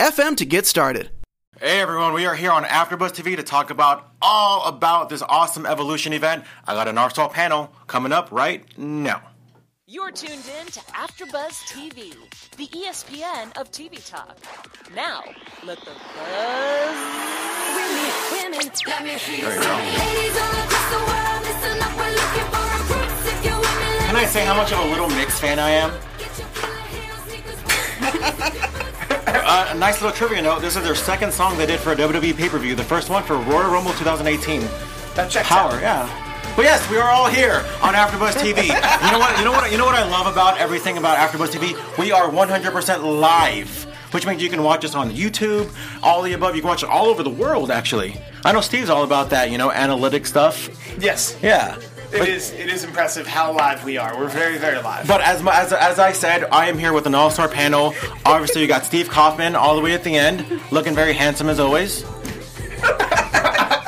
anchor.fm to get started. Hey everyone, we are here on AfterBuzz TV to talk about all about this awesome evolution event. I got an Arsal panel coming up right now. You're tuned in to AfterBuzz TV, the ESPN of TV talk. Now, let the buzz. Women, let me hear There you go. Ladies all across the world, listen up, we're looking for recruits. If you're women, Can I say how much of a little mix fan I am? Uh, a nice little trivia note. This is their second song they did for a WWE pay-per-view. The first one for Royal Rumble 2018. That checks Power, out. yeah. But yes, we are all here on AfterBuzz TV. you know what? You know what? You know what I love about everything about AfterBuzz TV? We are 100% live, which means you can watch us on YouTube, all the above. You can watch it all over the world. Actually, I know Steve's all about that. You know, analytic stuff. Yes. Yeah. It is. It is impressive how live we are. We're very, very live. But as, my, as as I said, I am here with an all-star panel. Obviously, you got Steve Kaufmann all the way at the end, looking very handsome as always.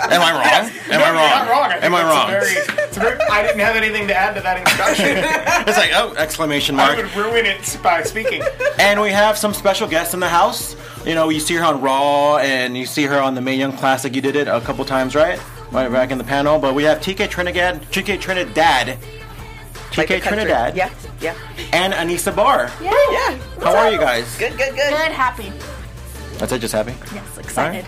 Am I wrong? Am I wrong? wrong. I Am I wrong? very- a very- I didn't have anything to add to that introduction. It's like oh exclamation mark. I would ruin it by speaking. And we have some special guests in the house. You know, you see her on Raw, and you see her on the Mae Young Classic. You did it a couple times, right? Right back in the panel. But we have TK Trinidad, TK Trinidad, TK Like. Trinidad, Yeah, yeah. and Anissa Barr. Yeah. yeah. How are you guys? Good, good, good. Good, happy. That's it. Just happy. Yes, excited.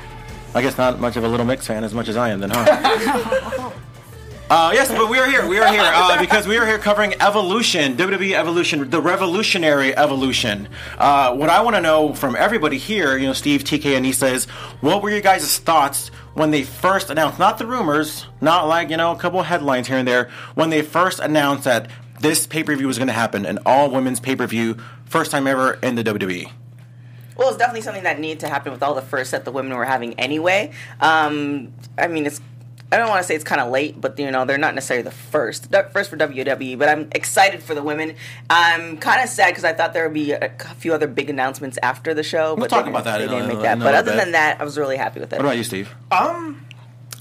I guess not much of a Little Mix fan as much as I am, then, huh? uh, yes, but we are here. We are here uh, because we are here covering Evolution, WWE Evolution, the revolutionary evolution. Uh, what I want to know from everybody here, you know, Steve, TK, and Anissa, is what were your guys' thoughts when they first announced, not the rumors, not like, you know, a couple headlines here and there, when they first announced that this pay per view was going to happen, an all women's pay per view, first time ever in the? WWE? Well, it's definitely something that needed to happen with all the firsts that the women were having anyway. Um, I mean, it's. I don't want to say it's kind of late, but you know they're not necessarily the first. The first for WWE, but I'm excited for the women. I'm kind of sad because I thought there would be a, a few other big announcements after the show, but talk they, about that They didn't a- make in that. a But other bit. than that, I was really happy with it. What about you, Steve? Um,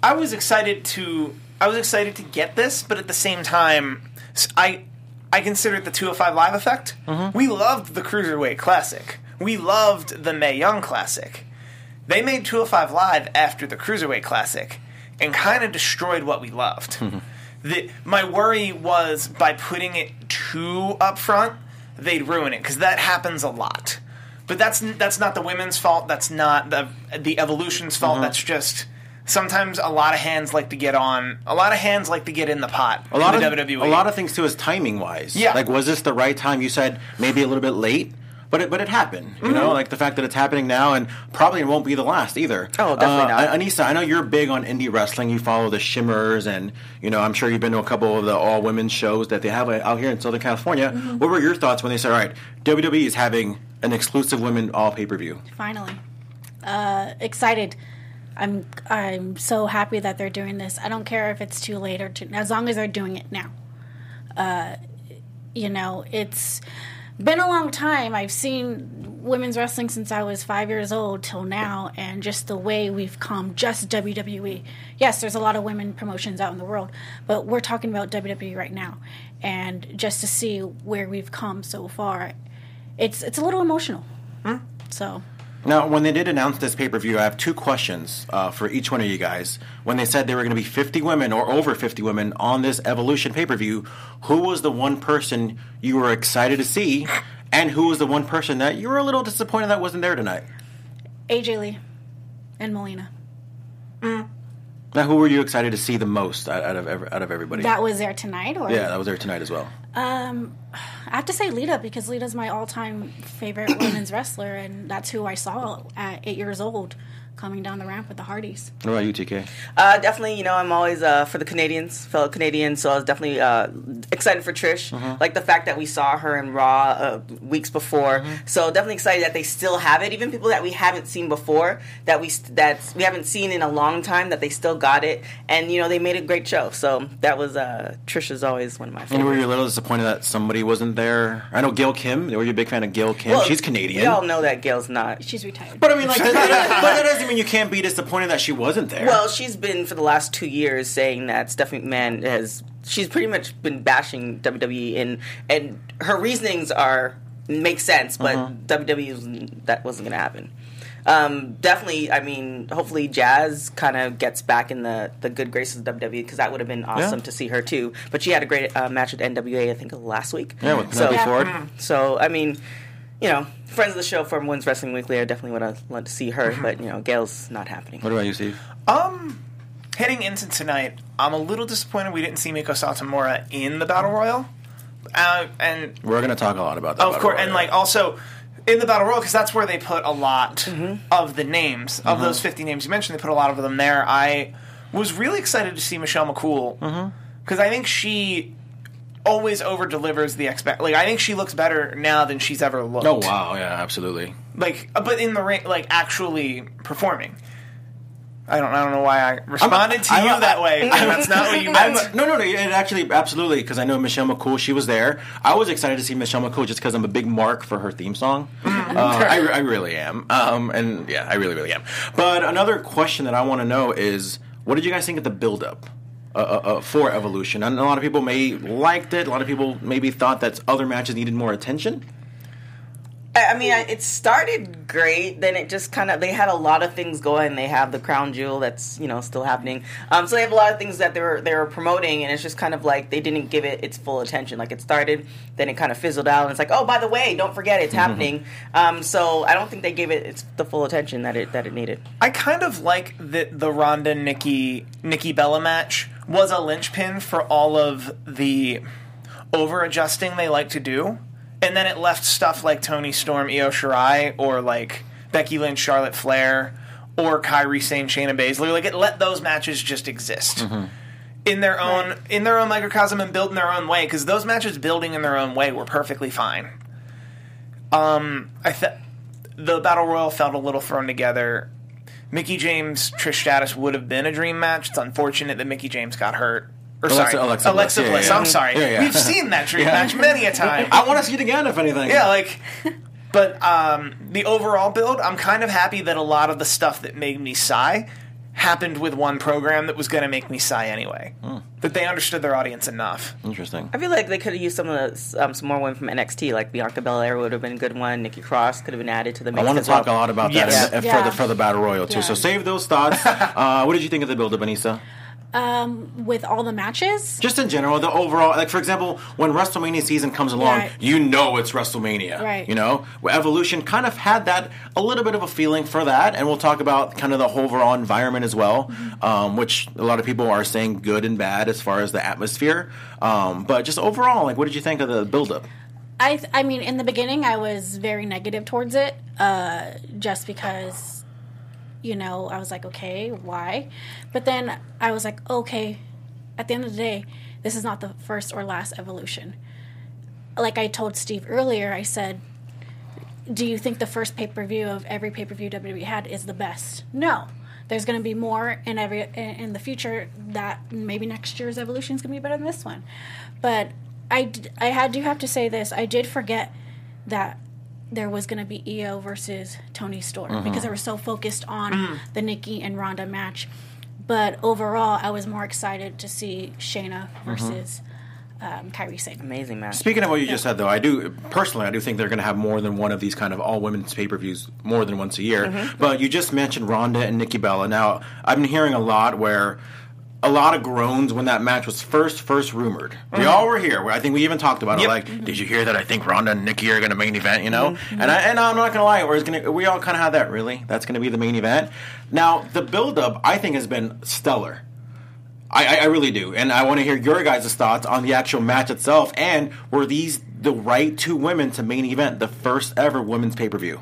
I was excited to. I was excited to get this, but at the same time, I consider it the 205 Live effect. Mm-hmm. We loved the Cruiserweight Classic. We loved the Mae Young Classic. They made 205 Live after the Cruiserweight Classic and kind of destroyed what we loved. Mm-hmm. the, my worry was by putting it too up front, they'd ruin it because that happens a lot. But that's that's not the women's fault. That's not the the evolution's Mm-hmm. fault. That's just sometimes a lot of hands like to get on. A lot of hands like to get in the pot. a lot of WWE. a lot of things too is timing wise. Yeah. Like, was this the right time? You said maybe a little bit late, but it but it happened. You Mm-hmm. know, like the fact that it's happening now, and probably it won't be the last either. Oh, definitely uh, not. Anissa, I know you're big on indie wrestling. You follow the Shimmers, and you know, I'm sure you've been to a couple of the all women's shows that they have uh, out here in Southern California. Mm-hmm. What were your thoughts when they said, "All right, WWE is having an exclusive women all pay per view"? Finally. Uh, excited. I'm I'm so happy that they're doing this. I don't care if it's too late or too, as long as they're doing it now. Uh, you know, it's been a long time. I've seen women's wrestling since I was five years old till now, and just the way we've come, just WWE. Yes, there's a lot of women promotions out in the world, but we're talking about WWE right now, and just to see where we've come so far, it's it's a little emotional. Hmm? So. Now, when they did announce this pay per view, I have two questions uh, for each one of you guys. When they said there were going to be 50 women or over 50 women on this Evolution pay per view, who was the one person you were excited to see, and who was the one person that you were a little disappointed that wasn't there tonight? AJ Lee and Melina. Now, who were you excited to see the most out, out of out of everybody? That was there tonight, or yeah, that was there tonight as well. Um, I have to say Lita because Lita's my all-time favorite women's wrestler, and that's who I saw at eight years old. Coming down the ramp with the Hardys. What about you, TK? Uh, definitely, you know, I'm always uh, for the Canadians, fellow Canadians. So I was definitely uh, excited for Trish. Mm-hmm. Like the fact that we saw her in Raw uh, weeks before. Mm-hmm. So definitely excited that they still have it. Even people that we haven't seen before, that we that we haven't seen in a long time, that they still got it. And you know, they made a great show. So that was uh, Trish is always one of my Favorites. And were you a little disappointed that somebody wasn't there? I know Gail Kim. Were you a big fan of Gail Kim? Well, She's Canadian. We all know that Gail's not. She's retired. But I mean, like, that, that- but that doesn't mean you can't be disappointed that she wasn't there. Well, she's been for the last two years saying that Stephanie McMahon has. She's pretty much been bashing WWE, and and her reasonings are make sense, but Uh-huh. WWE that wasn't going to happen. Um, definitely, I mean, hopefully Jazz kind of gets back in the, the good graces of WWE because that would have been awesome Yeah. to see her too. But she had a great uh, match at NWA, I think, last week. yeah, with so, Penelope Ford. so I mean, you know, friends of the show from Women's Wrestling Weekly, I definitely would have loved to see her, but you know, Gail's not happening. What about you, Steve? Um, heading into tonight, I'm a little disappointed we didn't see Meiko Satomura in the Battle Royal. Uh, and We're going to talk a lot about that. of Battle course, Royal. and like also in the Battle Royal because that's where they put a lot Mm-hmm. of the names of those 50 names you mentioned. They put a lot of them there. I was really excited to see Michelle McCool because I think she always over delivers the expect. Like I think she looks better now than she's ever looked. Oh wow, yeah, absolutely. Like, uh, but in the ring, like actually performing. I don't. I don't know why I responded to I'm- you I'm- that way. that's not what you I'm, meant. no, no, no. It actually, absolutely, because I know Michelle McCool. She was there. I was excited to see Michelle McCool just because I'm a big mark for her theme song. Mm-hmm. Uh, I, I really am. Um, and yeah, I really, really am. But another question that I want to know is, what did you guys think of the build-up? Uh, uh, uh, for Evolution, and a lot of people may liked it. A lot of people maybe thought that other matches needed more attention. I I mean, I- it started great. Then it just kind of they had a lot of things going. They have the crown jewel that's you know still happening. Um, so they have a lot of things that they were they were promoting, and it's just kind of like they didn't give it its full attention. Like it started, then it kind of fizzled out, and it's like, oh, by the way, don't forget it's happening. Um, so I don't think they gave it its the full attention that it that it needed. I kind of like that the Ronda Nikki Nikki Bella match was a linchpin for all of the over adjusting they like to do, and then it left stuff like Toni Storm, Io Shirai, or like Becky Lynch, Charlotte Flair, or Kairi Sane, Shayna Baszler. Like it let those matches just exist. In their own, in their own microcosm and build in their own way, because those matches building in their own way were perfectly fine. Um, I th- the battle royal felt a little thrown together. Mickie James Trish Stratus would have been a dream match. It's unfortunate that Mickie James got hurt. Or Alexa- sorry, Alexa Alexa, Bliss. Bliss. Yeah, yeah. I'm sorry. Yeah. We've seen that dream match many a time. I want to see it again, if anything. yeah, like, but um, the overall build, I'm kind of happy that a lot of the stuff that made me sigh happened with one program that was going to make me sigh anyway. Hmm. That they understood their audience enough. interesting. I feel like they could have used some of the, um, some more women from NXT, like Bianca Belair would have been a good one. Nikki Cross could have been added to the Mix I want to as well. talk a lot about Yes. that in the- Yeah. for the for the battle royal too. Yeah. So save those thoughts. uh, what did you think of the build-up, Anissa? Um, with all the matches, Just in general, the overall, like for example, when WrestleMania season comes along, Right. you know it's WrestleMania. Right. You know, Evolution kind of had that a little bit of a feeling for that, and we'll talk about kind of the whole overall environment as well, Mm-hmm. um, which a lot of people are saying good and bad as far as the atmosphere. Um, but just overall, like, what did you think of the build-up? I th- I mean, in the beginning, I was very negative towards it, uh, just because, you know, I was like, okay, why? But then I was like, okay, at the end of the day, this is not the first or last evolution. Like I told Steve earlier, I said, do you think the first pay per view of every pay per view WWE had is the best? No. There's going to be more in every in the future that maybe next year's evolution is going to be better than this one. But I, I had do have to say this. I did forget that there was going to be Io versus Toni Storm because I was so focused on the Nikki and Ronda match. But overall, I was more excited to see Shayna versus um, Kairi Sane. Amazing match. Speaking of what you just said, though, I do personally, I do think they're going to have more than one of these kind of all women's pay per views more than once a year. Mm-hmm. But you just mentioned Ronda and Nikki Bella. Now, I've been hearing a lot where a lot of groans when that match was first first rumored. We mm-hmm. all were here. Where I think we even talked about it. Yep. Like, mm-hmm. did you hear that? I think Ronda and Nikki are going to main event. You know, mm-hmm. and I, and I'm not going to lie. We're going to we all kind of had that. Really, that's going to be the main event. Now, the build up I think has been stellar. I, I, I really do, and I want to hear your guys' thoughts on the actual match itself. And were these the right two women to main event the first ever women's pay per view?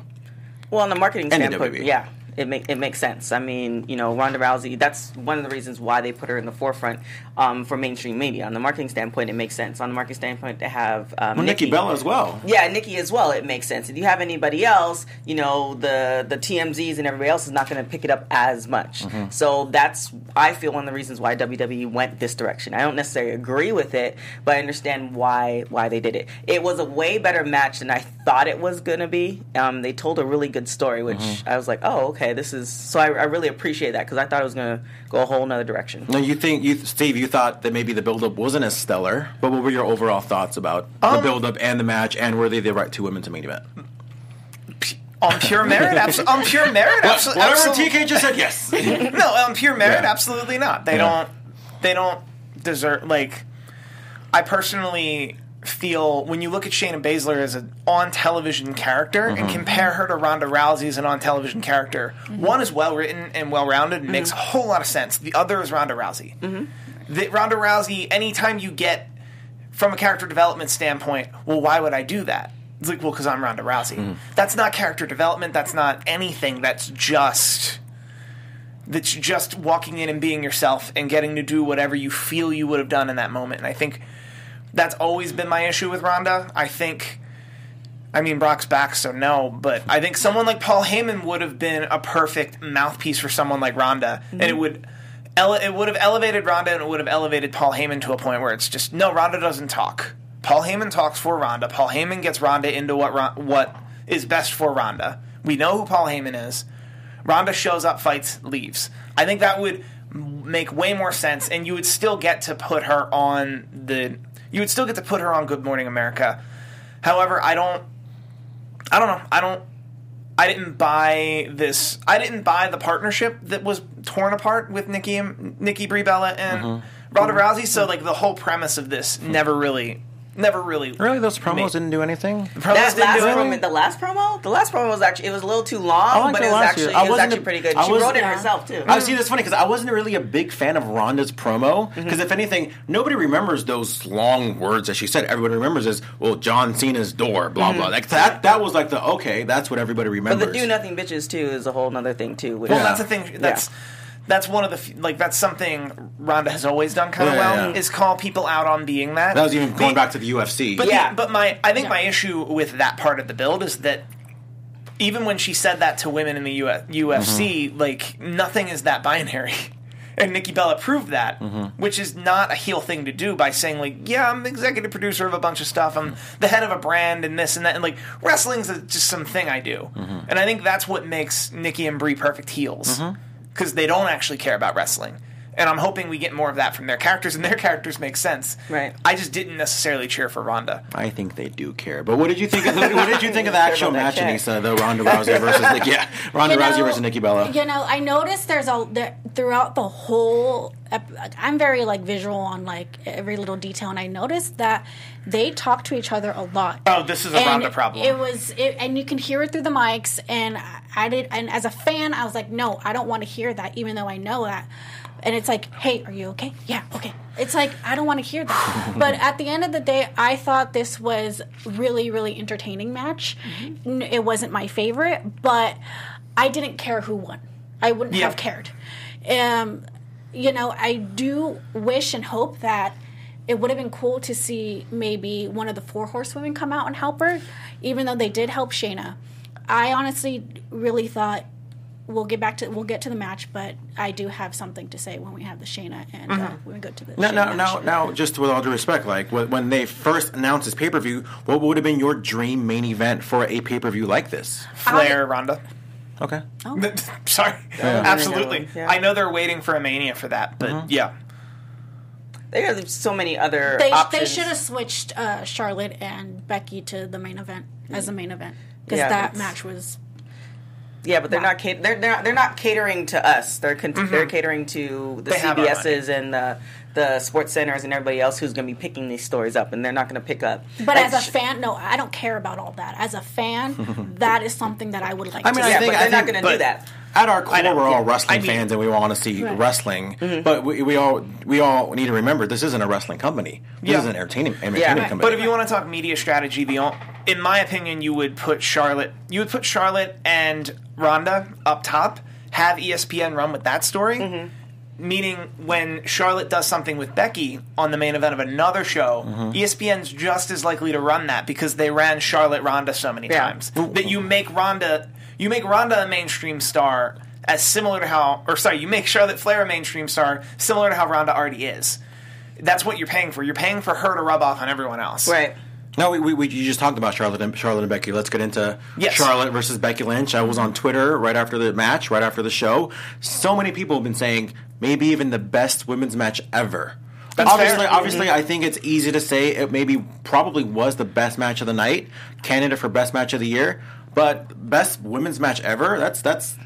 Well, on the marketing And standpoint, WWE. yeah. It make it makes sense. I mean, you know, Ronda Rousey. That's one of the reasons why they put her in the forefront um, for mainstream media. On the marketing standpoint, it makes sense. On the marketing standpoint, to have um, Well, Nikki Bella as well. Yeah, Nikki as well. It makes sense. If you have anybody else, you know, the the TMZs and everybody else is not going to pick it up as much. Mm-hmm. So that's I feel one of the reasons why WWE went this direction. I don't necessarily agree with it, but I understand why why they did it. It was a way better match than I thought it was going to be. Um, they told a really good story, which Mm-hmm. I was like, oh, okay, this is. So I, I really appreciate that because I thought it was going to go a whole nother direction. Now, you think, you, Steve, you thought that maybe the build-up wasn't as stellar, but what were your overall thoughts about Um, the build-up and the match, and were they the right two women to main event? on pure merit, abso- on pure merit, abso- Whatever absolutely. TK just said, yes. No, on pure merit, Yeah. absolutely not. They Yeah. don't. They don't deserve. Like, I personally feel when you look at Shayna Baszler as an on television character Mm-hmm. and compare her to Ronda Rousey as an on television character, one is well written and well rounded and makes a whole lot of sense. The other is Ronda Rousey. The, Ronda Rousey, anytime you get from a character development standpoint, well, why would I do that? It's like, well, because I'm Ronda Rousey. Mm-hmm. That's not character development. That's not anything. That's just that's just walking in and being yourself and getting to do whatever you feel you would have done in that moment. And I think that's always been my issue with Ronda. I think, I mean, Brock's back, so no, but I think someone like Paul Heyman would have been a perfect mouthpiece for someone like Ronda, and it mm-hmm. would. Ele- it would have elevated Ronda and it would have elevated Paul Heyman to a point where it's just no, Ronda doesn't talk. Paul Heyman talks for Ronda. Paul Heyman gets Ronda into what what is best for Ronda. We know who Paul Heyman is. Ronda shows up, fights, leaves. I think that would make way more sense, and you would still get to put her on the. You would still get to put her on Good Morning America. However, I don't. I don't know. I don't. I didn't buy this. I didn't buy the partnership that was torn apart with Nikki and Nikki Brie Bella and Ronda mm-hmm. Rousey. So like the whole premise of this never really, never really. Really, those promos Me. didn't do anything. Promos That didn't last do anything. promo, the last promo, the last promo was actually it was a little too long, but it it was actually year. It was actually a- pretty good. I She wasn't- wrote it Yeah. herself too. I see. That's funny because I wasn't really a big fan of Ronda's promo mm-hmm. because if anything, nobody remembers those long words that she said. Everybody remembers is well, John Cena's door, blah mm-hmm. blah. Like that. That was like the okay. That's what everybody remembers. but the do nothing bitches too is a whole other thing too. Which Well, Yeah. that's the thing. That's that's one of the f- like that's something Ronda has always done kind of Yeah, well yeah. is call people out on being that. that was even going The- back to the UFC. But Yeah. the, but my I think my issue with that part of the build is that even when she said that to women in the U- UFC, Mm-hmm. like nothing is that binary. And Nikki Bella proved that, Mm-hmm. which is not a heel thing to do by saying like, "Yeah, I'm the executive producer of a bunch of stuff. I'm the head of a brand and this and that." And like, wrestling's just some thing I do, Mm-hmm. and I think that's what makes Nikki and Brie perfect heels because they don't actually care about wrestling. And I'm hoping we get more of that from their characters, and their characters make sense. Right. I just didn't necessarily cheer for Ronda. I think they do care. But what did you think? Of the, what did you think of the actual about that match. Anissa? The Ronda Rousey versus Nikki? Yeah, Ronda You Rousey versus Nikki Bella. You know, I noticed there's a there, throughout the whole. I'm very like visual on like every little detail, and I noticed that they talk to each other a lot. Oh, this is a And Ronda problem. It was, it, and you can hear it through the mics. And I- I did, and as a fan, I was like, no, I don't want to hear that, even though I know that. And it's like, hey, are you okay? Yeah, okay. It's like I don't want to hear that. but at the end of the day, I thought this was really, really entertaining match. N- It wasn't my favorite, but I didn't care who won. I wouldn't Yeah. have cared. Um, you know, I do wish and hope that it would have been cool to see maybe one of the four horsewomen come out and help her, even though they did help Shayna. I honestly really thought we'll get back to we'll get to the match, but I do have something to say when we have the Shayna and uh, when we go to the Mm-hmm. Now, Shayna now, match. now, now, just with all due respect, like when they first announced this pay per view, what would have been your dream main event for a pay per view like this? Flair, Ronda. Okay. Sorry, absolutely. Yeah. I know they're waiting for a mania for that, but yeah, There are so many other They, options. they should have switched uh, Charlotte and Becky to the main event as the main event because Yeah, that match was Yeah, but they're not cat- they're, they're not they're not catering to us. They're con- they're catering to the They CBSs and the the sports centers and everybody else who's going to be picking these stories up, and they're not going to pick up. But Like, as a sh- fan, no, I don't care about all that. As a fan, that is something that I would like I to mean, see. I yeah, think but they're not going to do that. At our core, we're all wrestling I mean- fans, and we all want to see Right. wrestling. Mm-hmm. But we, we all we all need to remember this isn't a wrestling company. This Yeah. is an entertaining entertainment Yeah. company. but if you want to talk media strategy, the on- in my opinion, you would put Charlotte. You would put Charlotte and Ronda up top. Have ESPN run with that story. Mm-hmm. Meaning, when Charlotte does something with Becky on the main event of another show, Mm-hmm. ESPN's just as likely to run that because they ran Charlotte Ronda so many Yeah. times that you make Ronda you make Ronda a mainstream star as similar to how or sorry you make Charlotte Flair a mainstream star similar to how Ronda already is. That's what you're paying for. You're paying for her to rub off on everyone else. Right. No, we, we, we you just talked about Charlotte and Charlotte and Becky. Let's get into Yes. Charlotte versus Becky Lynch. I was on Twitter right after the match, right after the show. So many people have been saying maybe even the best women's match ever. That's obviously, fair. obviously, mm-hmm. I think it's easy to say it maybe probably was the best match of the night, candidate for best match of the year, but best women's match ever. That's that's.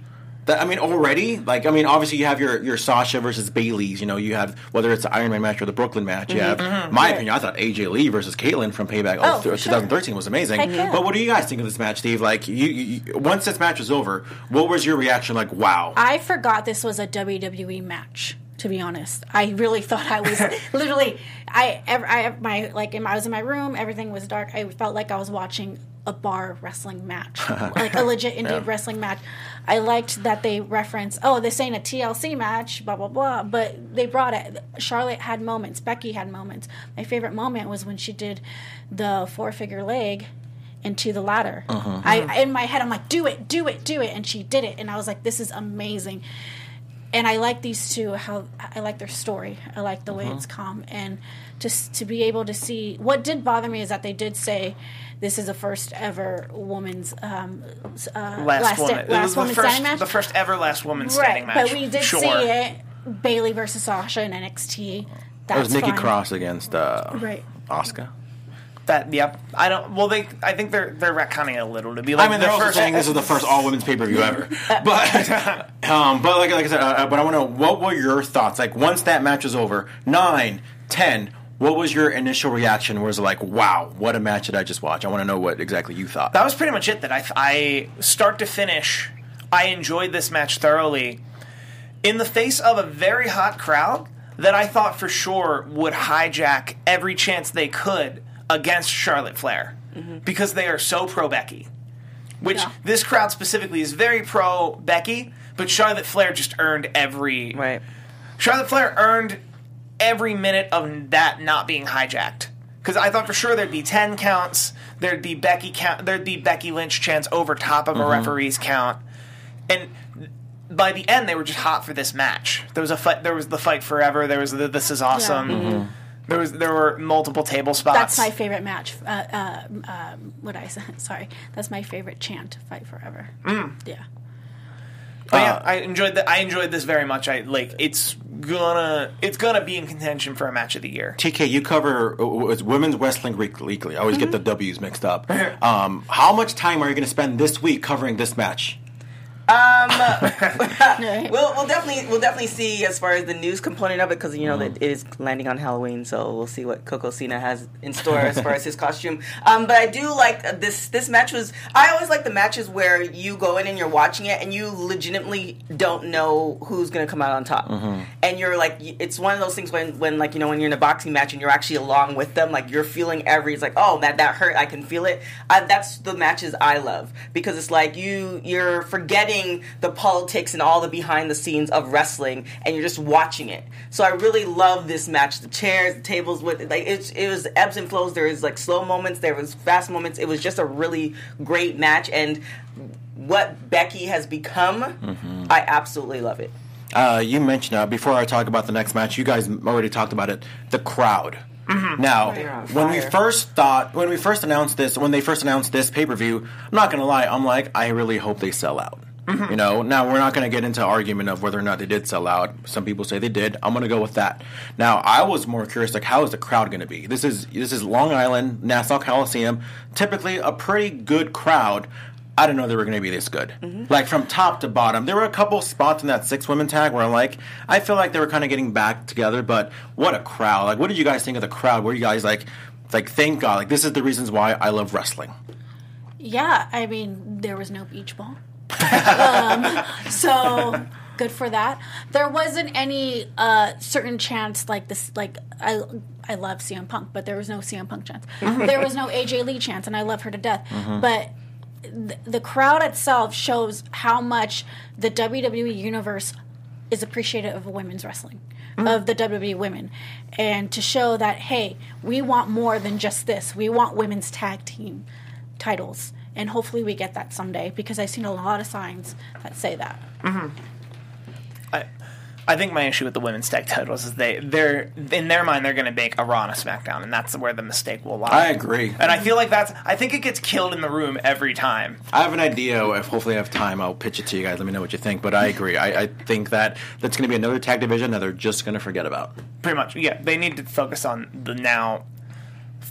That, I mean, already, like, I mean, obviously, you have your, your Sasha versus Bayley's. You know, you have whether it's the Iron Man match or the Brooklyn match. You mm-hmm. have, mm-hmm. my opinion, I thought AJ Lee versus Kaitlyn from Payback Oh, oh, for sure. 2013 was amazing. Yeah. But what do you guys think of this match, Steve? Like, you, you once this match was over, what was your reaction? Like, wow. I forgot this was a WWE match. To be honest, I really thought I was literally. I, I, my like, in, I was in my room. Everything was dark. I felt like I was watching a bar wrestling match, like a legit indie wrestling match. I liked that they reference, oh, this ain't a TLC match, blah blah blah. But they brought it. Charlotte had moments. Becky had moments. My favorite moment was when she did the four figure leg into the ladder. Uh-huh. I in my head I'm like, do it, do it, do it, and she did it, and I was like, this is amazing. And I like these two. How I like their story. I like the way uh-huh. it's come, and just to be able to see. What did bother me is that they did say this is the first ever woman's um, uh, Last, woman. sta- it last was the woman first, standing match. the first ever last woman standing right, match. but we did sure. see it. Bayley versus Sasha in NXT. That's it was Nikki fine. Cross against uh, Right. Asuka. That yep. I don't. Well, they. I think they're they're retconning it a little to be like I mean, they're also first. saying this is the first all women's pay per view ever. But, um, but like, like I said, uh, but I want to know what were your thoughts? Like once that match is over, nine, ten. What was your initial reaction? Was it like, wow, what a match did I just watch? I want to know what exactly you thought. that was pretty much it. That I, I start to finish, I enjoyed this match thoroughly. In the face of a very hot crowd that I thought for sure would hijack every chance they could against Charlotte Flair mm-hmm. because they are so pro Becky. Which Yeah. this crowd specifically is very pro Becky, but Charlotte Flair just earned every Right. Charlotte Flair earned every minute of that not being hijacked. Because I thought for sure there'd be ten counts, there'd be Becky count, there'd be Becky Lynch chance over top of a referee's count, and by the end they were just hot for this match. There was a fight. There was the fight forever. There was the this is awesome. There was there were multiple table spots. That's my favorite match. Uh, uh, um, what I said. Sorry, that's my favorite chant. Fight forever. Mm. Yeah. But Uh, yeah, I enjoyed that. I enjoyed this very much. I like it's gonna it's gonna be in contention for a match of the year. TK, you cover uh, it's Women's Wrestling Weekly. I always get the Mm-hmm. W's mixed up. Um, how much time are you going to spend this week covering this match? We'll, we'll definitely we'll definitely see as far as the news component of it because you know that it is landing on Halloween, so we'll see what Coco Cena has in store as far as his costume. Um, but I do like uh, this. This match was. I always like the matches where you go in and you're watching it and you legitimately don't know who's gonna come out on top, and you're like, it's one of those things when when like you know when you're in a boxing match and you're actually along with them, like you're feeling every. It's like, oh that that hurt, I can feel it. I, that's the matches I love because it's like you you're forgetting the politics and all the behind the scenes of wrestling and you're just watching it. So I really love this match. The chairs, the tables, with like it, it was ebbs and flows. There was like slow moments, there was fast moments. It was just a really great match and what Becky has become, I absolutely love it. Uh, you mentioned uh, before I talk about the next match. You guys already talked about it. The crowd. Now, They're on when we first thought, when we first announced this, when they first announced this pay per view, I'm not gonna lie. I'm like, I really hope they sell out. You know, now we're not going to get into argument of whether or not they did sell out. Some people say they did. I'm going to go with that. Now, I was more curious, like, how is the crowd going to be? This is this is Long Island, Nassau Coliseum, typically a pretty good crowd. I didn't know they were going to be this good. Mm-hmm. Like from top to bottom, there were a couple spots in that six women tag where I'm like, I feel like they were kind of getting back together. But what a crowd! Like, what did you guys think of the crowd? Were you guys like, like, thank God, like this is the reasons why I love wrestling. Yeah, I mean, there was no beach ball. Um, so good for that. There wasn't any uh, certain chance like this. Like I, I love CM Punk, but there was no CM Punk chance. there was no AJ Lee chance, and I love her to death. But th- the crowd itself shows how much the WWE universe is appreciative of women's wrestling, of the WWE women, and to show that hey, we want more than just this. We want women's tag team titles, and hopefully we get that someday because I've seen a lot of signs that say that. Mm-hmm. I, I think my issue with the women's tag titles is they they're in their mind they're going to make a Raw and a SmackDown, and that's where the mistake will lie. I agree. and I feel like that's I think it gets killed in the room every time. I have an idea. If hopefully I have time, I'll pitch it to you guys. Let me know what you think. But I agree. I, I think that that's going to be another tag division that they're just going to forget about. Pretty much, yeah. They need to focus on the now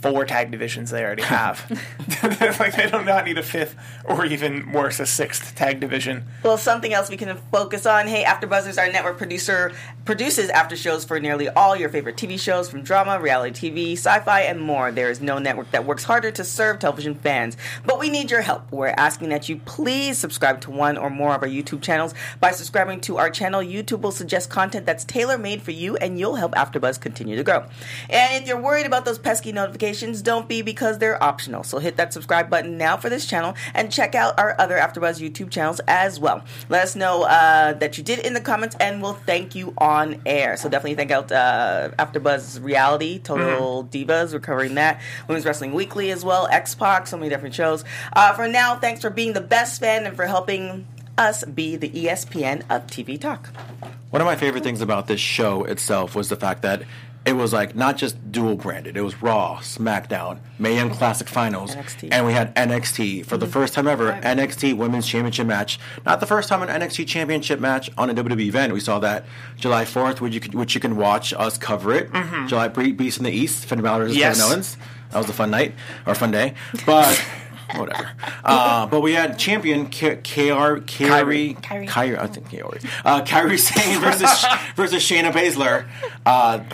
four tag divisions they already have. like they do not need a fifth or even worse, a sixth tag division. Well, something else we can focus on. Hey, AfterBuzzers, our network producer, produces after shows for nearly all your favorite TV shows, from drama, reality TV, sci-fi, and more. There is no network that works harder to serve television fans, but we need your help. We're asking that you please subscribe to one or more of our YouTube channels. By subscribing to our channel, YouTube will suggest content that's tailor-made for you, and you'll help AfterBuzz continue to grow. And if you're worried about those pesky notifications, don't be because they're optional. So hit that subscribe button now for this channel and check out our other AfterBuzz YouTube channels as well. Let us know uh, that you did in the comments, and we'll thank you on air. So definitely thank out uh, AfterBuzz Reality, Total Divas, we're covering that. Women's Wrestling Weekly as well, X Pac, so many different shows. Uh, for now, thanks for being the best fan and for helping us be the ESPN of TV Talk. One of my favorite things about this show itself was the fact that it was like not just dual branded. It was Raw, SmackDown, Mae Young Classic Finals, NXT. and we had NXT for the first time ever. NXT Women's Championship match. Not the first time an NXT Championship match on a WWE event. We saw that July Fourth, which you can, which you can watch us cover it. July Bre- Beast in the East, Finn Balor versus Yes. Kevin Owens. That was a fun night or fun day, but. Whatever, uh, but we had champion K- KR Kairi Kairi. Kairi I think Kairi uh, Kairi Sane versus versus Shayna Baszler. Uh,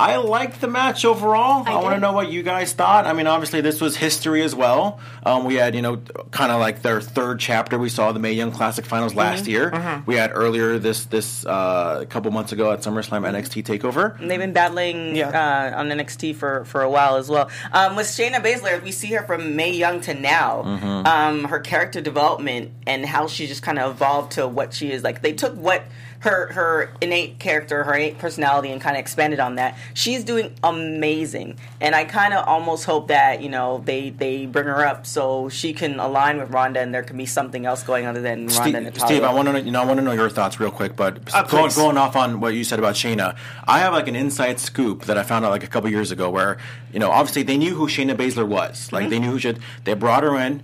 I liked the match overall. I, I want to know what you guys thought. I mean, obviously, this was history as well. Um, we had, you know, kind of like their third chapter. We saw the Mae Young Classic Finals last year. We had earlier this this uh, couple months ago at SummerSlam NXT Takeover. And they've been battling Yeah. uh, on NXT for, for a while as well. Um, with Shayna Baszler, we see her from May Young to now. Mm-hmm. Um, her character development and how she just kind of evolved to what she is. Like they took what her her innate character, her innate personality, and kind of expanded on that. She's doing amazing, and I kind of almost hope that you know they they bring her up so she can align with Ronda, and there can be something else going other than Ronda and Steve, Natalya. Steve, I want to know, you know, I want to know your thoughts real quick. But Uh, going, going off on what you said about Shayna, I have like an inside scoop that I found out like a couple years ago, where you know, obviously they knew who Shayna Baszler was. Like they knew who she. They brought her in.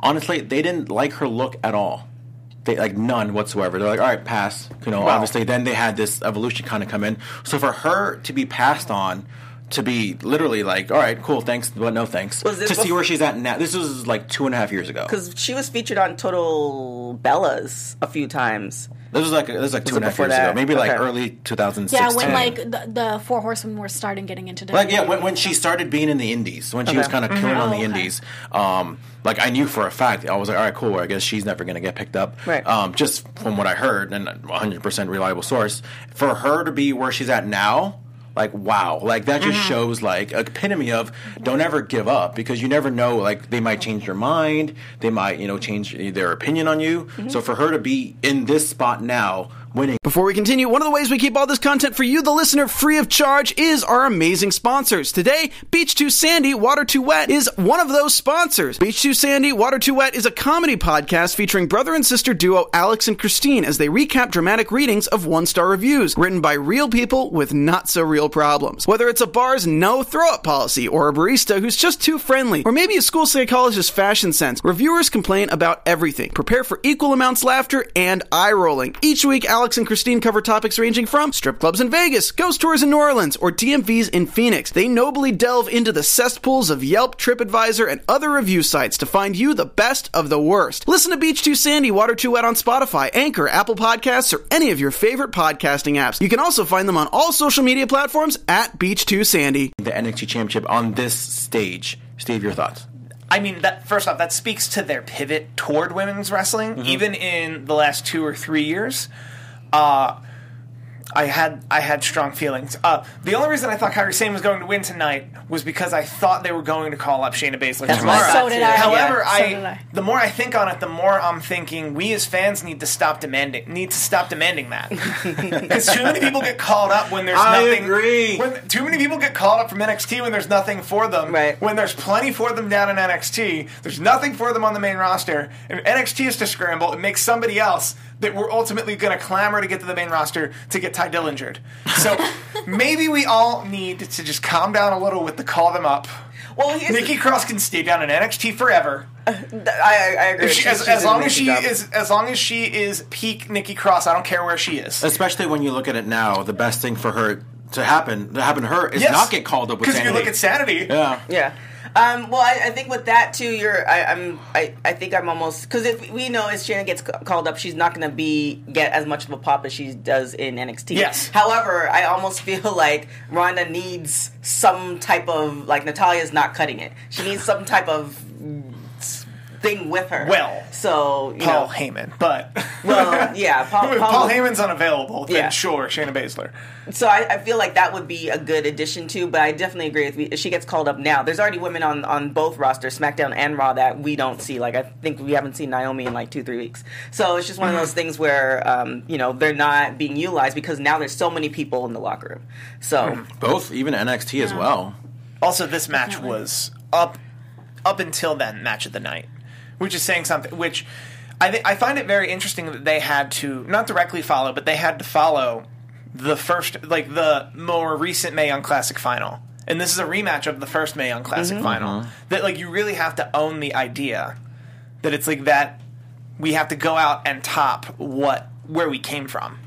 Honestly, they didn't like her look at all. They like none whatsoever. They're like, all right, pass. You know, Wow. obviously then they had this evolution kind of come in. So for her to be passed on. To be literally like, all right, cool, thanks, but no thanks. To see where she's at now. This was like two and a half years ago. because she was featured on Total Bellas a few times. This was like this was like two it and a half before years ago, that? maybe like Okay. early 2016. Yeah, when like the, the four horsemen were starting getting into WWE. like yeah, when, when she started being in the indies, when she was kind of killing on Oh, the okay. indies, um, like I knew for a fact, I was like, all right, cool. I guess she's never going to get picked up. Right. Um, just from what I heard, and 100 percent reliable source, for her to be where she's at now. Like wow, like that just Mm-hmm. shows like a epitome of don't ever give up because you never know like they might change their mind, they might you know change their opinion on you. Mm-hmm. So for her to be in this spot now, winning Before we continue, one of the ways we keep all this content for you, the listener, free of charge is our amazing sponsors. Today, Beach Too Sandy, Water Too Wet is one of those sponsors. Beach Too Sandy, Water Too Wet is a comedy podcast featuring brother and sister duo Alex and Christine as they recap dramatic readings of one star reviews written by real people with not so real problems. Whether it's a bar's no throw up policy or a barista who's just too friendly, or maybe a school psychologist's fashion sense, reviewers complain about everything. Prepare for equal amounts laughter and eye rolling. Each week, Alex and Christine cover topics ranging from strip clubs in Vegas, ghost tours in New Orleans, or DMVs in Phoenix. They nobly delve into the cesspools of Yelp, TripAdvisor, and other review sites to find you the best of the worst. Listen to Beach Too Sandy, Water Too Wet on Spotify, Anchor, Apple Podcasts, or any of your favorite podcasting apps. You can also find them on all social media platforms at Beach Too Sandy. the NXT Championship on this stage. Steve, your thoughts? I mean, that first off, that speaks to their pivot toward women's wrestling, Mm-hmm. even in the last two or three years. Uh, I had I had strong feelings. Uh, the only reason I thought Kairi Sane was going to win tonight was because I thought they were going to call up Shayna Baszler That's tomorrow. thought So did. I. However, Yeah, so I, did I. the more I think on it, the more I'm thinking we as fans need to stop demanding need to stop demanding that because too many people get called up when there's I nothing. agree. When, too many people get called up from NXT when there's nothing for them. Right. When there's plenty for them down in NXT, there's nothing for them on the main roster, and NXT is to scramble and make somebody else that we're ultimately going to clamor to get to the main roster to get Tye Dillingered. So maybe we all need to just calm down a little with the call them up. Well, here's Nikki Cross can stay down in NXT forever. Uh, the, I, I agree. She, She's- as, she's as long as she job. is, as long as she is peak Nikki Cross, I don't care where she is. Especially when you look at it now, the best thing for her to happen to happen to her is Yes. not get called up with Because you look at Sanity. yeah. Yeah. Um, well, I, I think with that too, you're. I, I'm. I, I think I'm almost because if we know as Shannon gets called up, she's not going to be get as much of a pop as she does in NXT. Yes. However, I almost feel like Ronda needs some type of like Natalya's not cutting it. She needs some type of thing with her. Well, so you Paul know. Heyman, but Well, yeah, Paul- if Paul- Paul Heyman's unavailable, then Yeah. sure, Shayna Baszler. So I, I feel like that would be a good addition too. But I definitely agree with you. If she gets called up now, there's already women on on both rosters, SmackDown and Raw, that we don't see. Like I think we haven't seen Naomi in like two three weeks. So it's just one of those things where um, you know they're not being utilized because now there's so many people in the locker room. So Both, even NXT as well. Also, this match Definitely. was up up until then match of the night, which is saying something. Which I think I find it very interesting that they had to not directly follow, but they had to follow the first, like the more recent Mae Young Classic final. And this is a rematch of the first Mae Young Classic mm-hmm. final. Uh-huh. That like you really have to own the idea that it's like that we have to go out and top what where we came from,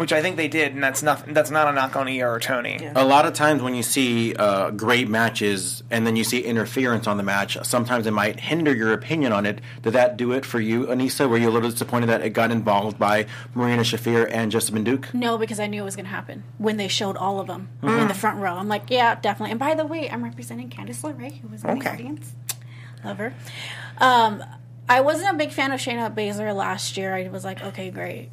which I think they did, and that's not that's not a knock on Io or Toni. A lot of times when you see uh, great matches and then you see interference on the match, sometimes it might hinder your opinion on it. Did that do it for you, Anissa? Were you a little disappointed that it got involved by Marina Shafir and Jessamyn Duke? No, because I knew it was going to happen when they showed all of them Mm. in the front row. I'm like, yeah, definitely. And by the way, I'm representing Candice LeRae, who was in Okay. the audience. Love her. Um, I wasn't a big fan of Shayna Baszler last year. I was like, okay, great,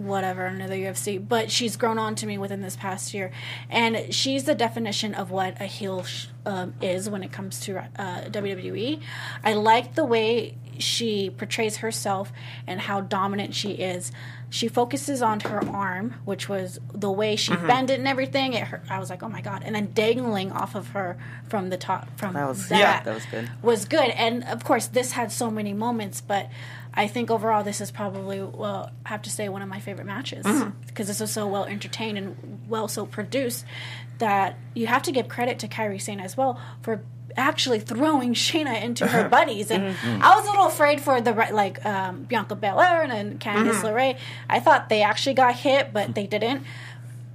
whatever, another UFC. But she's grown on to me within this past year, and she's the definition of what a heel sh- um, is when it comes to uh, WWE. I like the way she portrays herself and how dominant she is. She focuses on her arm, which was the way she mm-hmm. bent it and everything. It hurt. I was like, oh my god! And then dangling off of her from the top, from That was- that, yeah, that was good. was good. And of course, this had so many moments, but I think overall, this is probably, well, I have to say, one of my favorite matches mm-hmm. because this was so well entertained and well so produced that you have to give credit to Kairi Sane as well for actually throwing Shayna into her buddies. And I was a little afraid for the re- like um, Bianca Belair and then Candice LeRae. I thought they actually got hit, but they didn't.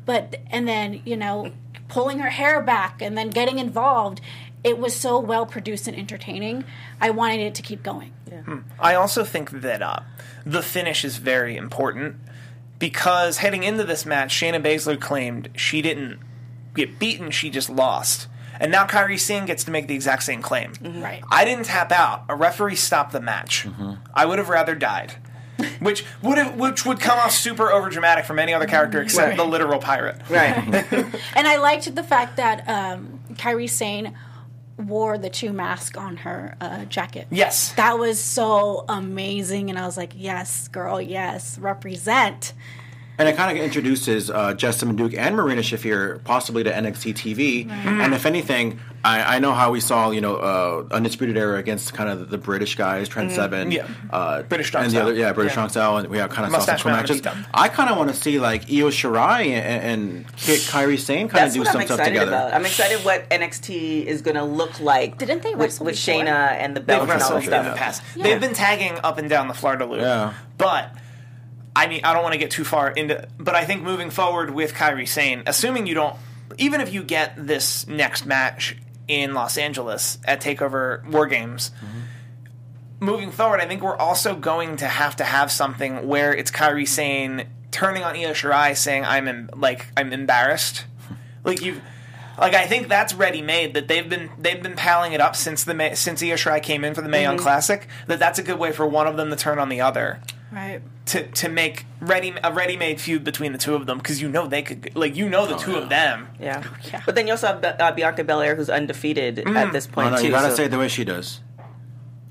But and then you know pulling her hair back and then getting involved it was so well produced and entertaining. I wanted it to keep going. I also think that uh, the finish is very important because heading into this match, Shayna Baszler claimed she didn't get beaten; she just lost. And now Kairi Sane gets to make the exact same claim. right I didn't tap out. A referee stopped the match. I would have rather died. Which would have, which would come off super overdramatic from any other character except Right. the literal pirate. right. and i liked the fact that um Kairi Sane wore the two masks on her uh, jacket Yes. that was so amazing and i was like yes girl yes represent And it kind of introduces uh, Jessamyn Duke and Marina Shafir possibly to NXT TV. And if anything, I, I know how we saw, you know, uh, Undisputed Era against kind of the British guys, Trent Seven, Yeah. uh, British Strong and the other, yeah, British Yeah. Strong Style, and we have kind of saw some Mustache cool Mountain matches. I kind of want to see like Io Shirai and, and Kit Kairi Sane kind of do what I'm some stuff together. about. I'm excited what NXT is going to look like. Didn't they with, wrestle with before? Shayna and the They've belt and all wrestled that in stuff? the past. Yeah. They've been tagging up and down the Florida loop, Yeah. But I mean, I don't want to get too far into. But I think moving forward with Kairi Sane, assuming you don't, even if you get this next match in Los Angeles at Takeover War Games. Mm-hmm. Moving forward, I think we're also going to have to have something where it's Kairi Sane turning on Io Shirai saying, "I'm em- like I'm embarrassed." Like you, Like I think that's ready made. That they've been they've been palling it up since the Mae, since Io Shirai came in for the Mae Young mm-hmm. Classic. That that's a good way for one of them to turn on the other Right. to to make ready a ready made feud between the two of them because you know they could like you know the oh, two of them. Yeah. Oh, yeah. But then you also have uh, Bianca Belair, who's undefeated mm. at this Oh, point no, too. you gotta so- say it the way she does.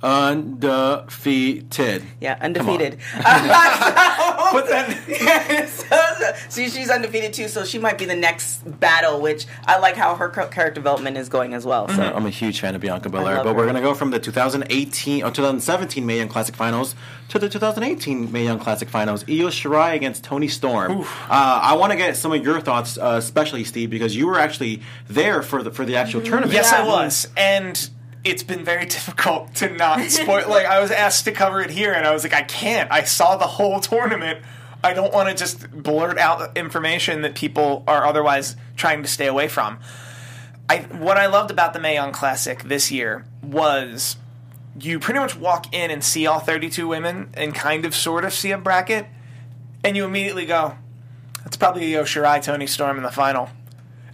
Undefeated. yeah, Come on. undefeated. Uh, uh, But then so, so she's undefeated too, so she might be the next battle. Which I like how her character development is going as well. So I'm a huge fan of Bianca Belair, love but we're going to go from the 2018 or 2017 Mae Young Classic Finals to the 2018 Mae Young Classic Finals. Io Shirai against Toni Storm. Uh, I want to get some of your thoughts, uh, especially Steve, because you were actually there for the for the actual tournament. yes, Yeah. I was, and it's been very difficult to not spoil. like I was asked to cover it here, and I was like, I can't. I saw the whole tournament. I don't want to just blurt out information that people are otherwise trying to stay away from. I what I loved about the Mae Young Classic this year was you pretty much walk in and see all 32 women and kind of sort of see a bracket, and you immediately go, "That's probably Io Shirai, Toni Storm in the final."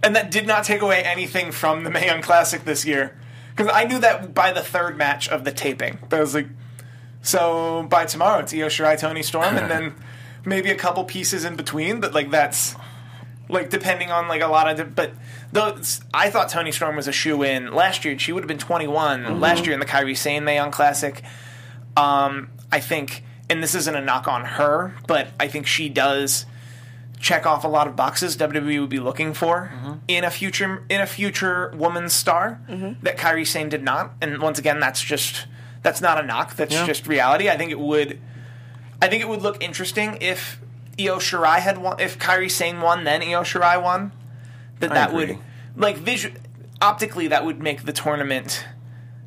And that did not take away anything from the Mae Young Classic this year. Because I knew that by the third match of the taping. But I was like, so by tomorrow it's Io Shirai, Toni Storm, and then maybe a couple pieces in between. But like that's like depending on like a lot of. di- But those, I thought Toni Storm was a shoe in last year. She would have been 21 last year in the Kairi Sane Mae Young Classic. Um, I think, and this isn't a knock on her, but I think she does check off a lot of boxes WWE would be looking for mm-hmm. in a future in a future woman's star mm-hmm. that Kairi Sane did not. And once again, that's just that's not a knock. That's Yeah. just reality. I think it would I think it would look interesting if Io Shirai had won if Kairi Sane won, then Io Shirai won. That I that agree. would like visual optically that would make the tournament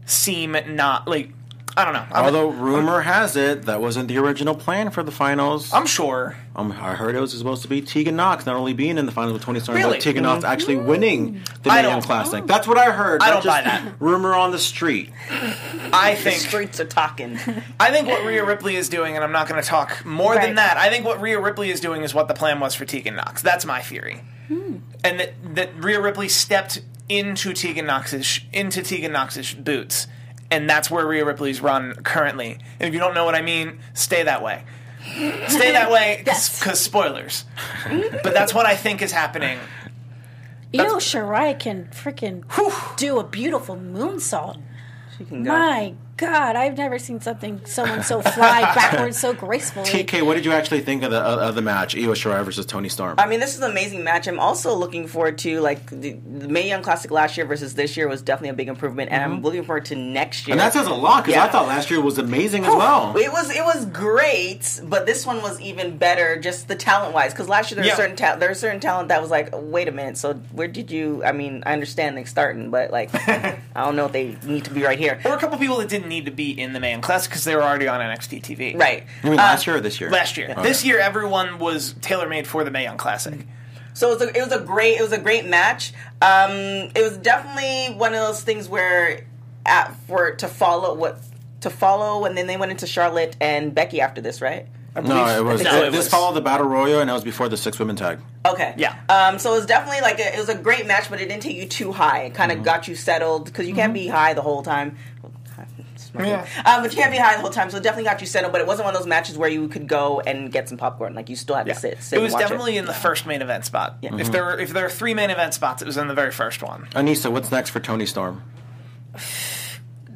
seem not like I don't know. I'm, Although rumor has it that wasn't the original plan for the finals. I'm sure. Um, I heard it was supposed to be Tegan Nox not only being in the finals with Toni Storm, Really? but Tegan Nox actually winning the I Mae Young don't- Classic. That's what I heard. I That's don't buy that. Rumor on the street. I the think streets are talking. I think what Rhea Ripley is doing, and I'm not going to talk more than Right. that. I think what Rhea Ripley is doing is what the plan was for Tegan Nox. That's my theory, and that that Rhea Ripley stepped into Tegan Nox's into Tegan Nox's boots, and that's where Rhea Ripley's run currently. And if you don't know what I mean, stay that way. Stay that way, because Yes. spoilers. but that's what I think is happening. Io Shirai can freaking do a beautiful moonsault. She can go. My God, I've never seen something someone so fly backwards so gracefully. TK, what did you actually think of the of the match, Io Shirai versus Toni Storm? I mean, this is an amazing match. I'm also looking forward to like the, the Mae Young Classic last year versus this year was definitely a big improvement, and I'm mm-hmm. looking forward to next year. and that says a lot because Yeah. I thought last year was amazing as well. It was it was great, but this one was even better, just the talent wise. Because last year there was Yeah. certain ta- there was certain talent that was like, wait a minute, so where did you? I mean, I understand they starting, but like, I don't know if they need to be right here. There were a couple people that didn't need to be in the Mae Young Classic because they were already on NXT TV. Right. You mean Uh, last year or this year? Last year. This year, everyone was tailor made for the Mae Young Classic. So it was, a, it was a great it was a great match. Um, it was definitely one of those things where at, for to follow what to follow, and then they went into Charlotte and Becky after this, right? No, it was. No, it- it this was- followed the Battle Royal, and that was before the six women tag. Okay. Yeah. Um, so it was definitely like a, it was a great match, but it didn't take you too high. It kind of got you settled because you can't be high the whole time. Yeah. Um, but you can't be high the whole time, so it definitely got you settled. But it wasn't one of those matches where you could go and get some popcorn. Like you still had to sit. sit It was and watch definitely in the first main event spot. Yeah. If there were if there were three main event spots, it was in the very first one. Anissa, what's next for Toni Storm?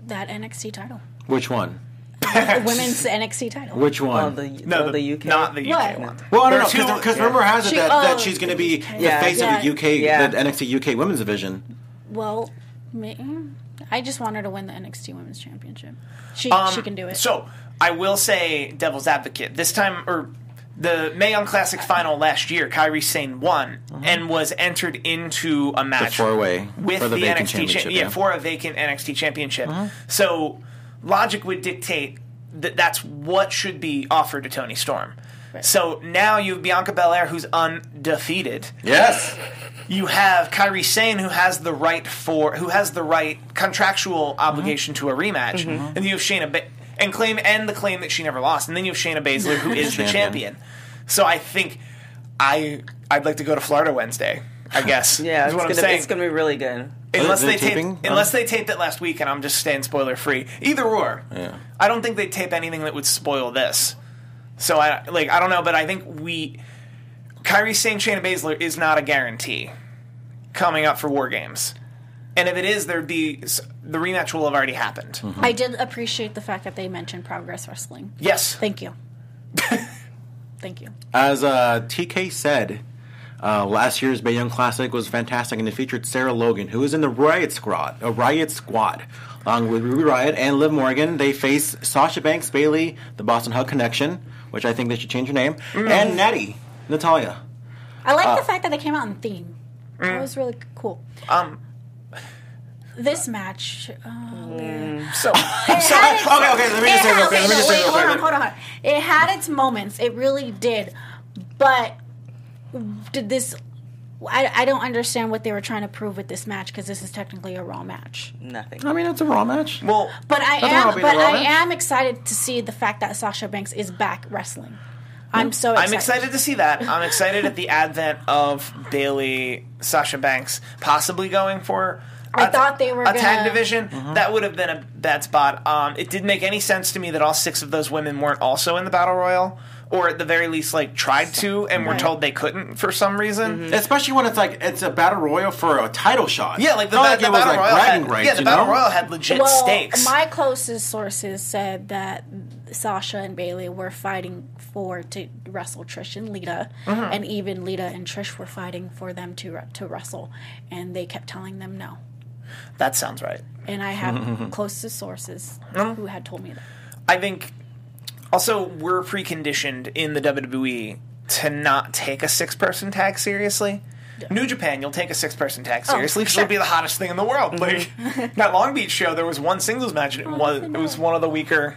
that NXT title, Which one? the women's NXT title. Which Oh, one? the, No, oh, the UK. not the UK What? one. well, I don't know because yeah. rumor has it She- that, oh, that she's going to be the Yeah. face of the UK, Yeah. the NXT UK Women's Division. Well, ma- I just want her to win the NXT Women's Championship. She Um, she can do it. So I will say, devil's advocate. This time, or the Mae Young Classic final last year, Kairi Sane won and was entered into a match four way with for the the, vacant NXT championship, cha- yeah. yeah, for a vacant NXT championship. So logic would dictate that that's what should be offered to Toni Storm. So now you have Bianca Belair, who's undefeated. Yes. You have Kairi Sane, who has the right for who has the right contractual obligation to a rematch, mm-hmm. and you have Shayna ba- and claim and the claim that she never lost, and then you have Shayna Baszler, who is the Champion. champion. So I think I I'd like to go to Florida Wednesday I guess. Yeah, is it's what gonna, I'm saying. it's gonna be really good. unless They're they tape, unless they taped it last week, and I'm just staying spoiler free. Either or. Yeah. I don't think they'd tape anything that would spoil this. So I like I don't know, but I think we Kairi Sane Shayna Baszler is not a guarantee coming up for War Games. And if it is, there'd be the rematch will have already happened. I did appreciate the fact that they mentioned Progress Wrestling. Yes. Thank you. Thank you. As uh, TK said, uh, last year's Mae Young Classic was fantastic, and it featured Sarah Logan, who is in the Riott Squad, a Riott Squad, along with Ruby Riott and Liv Morgan. They face Sasha Banks, Bayley, the Boss 'n' Hug Connection, which I think they should change her name, and Natty, Natalya. I like Uh, the fact that they came out in theme. That was really cool. Um This match, oh, man. so It had its- okay, okay, let me just say real quick, let me no, just say wait, real quick. hold on, hold on. It had its moments. It really did. But did this? I, I don't understand what they were trying to prove with this match because this is technically a Raw match. Nothing. I mean, it's a Raw match. well But I am, but I match. am excited to see the fact that Sasha Banks is back wrestling. I'm so excited. I'm excited to see that. I'm excited at the advent of Bayley, Sasha Banks, possibly going for. I a- thought they were a tag gonna- division. That would have been a bad spot. Um, it didn't make any sense to me that all six of those women weren't also in the battle royal, or at the very least, like tried to and were told they couldn't for some reason. Especially when it's like it's a battle royal for a title shot. Yeah, like the, It's not ba- like the it was battle like royal. bragging Had, rights. yeah, the battle know? royal had legit well, stakes. my closest sources said that Sasha and Bayley were fighting for to wrestle Trish and Lita, Mm-hmm. and even Lita and Trish were fighting for them to to wrestle, and they kept telling them no. that sounds right. And I have closest sources Mm-hmm. who had told me that. I think also we're preconditioned in the WWE to not take a six person tag seriously. New Japan, you'll take a six person tag oh, seriously because sure. it'll be the hottest thing in the world. Mm-hmm. Like that Long Beach show, there was one singles match and it oh, was it was one of the weaker.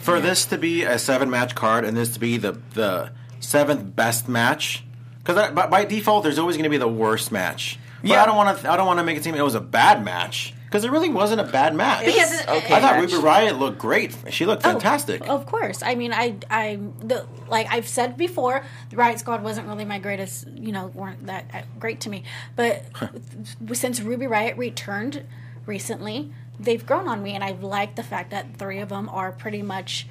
for this to be a seven match card and this to be the the seventh best match because by, by default there's always going to be the worst match but Yeah. i don't want to i don't want to make it seem it was a bad match because it really wasn't a bad match Because okay i thought match. ruby riott looked great she looked fantastic Of course. I mean, I, I, the, like I've said before, the Riott Squad wasn't really my greatest, you know, weren't that uh, great to me. But since Ruby Riott returned recently, they've grown on me, and I've liked the fact that three of them are pretty much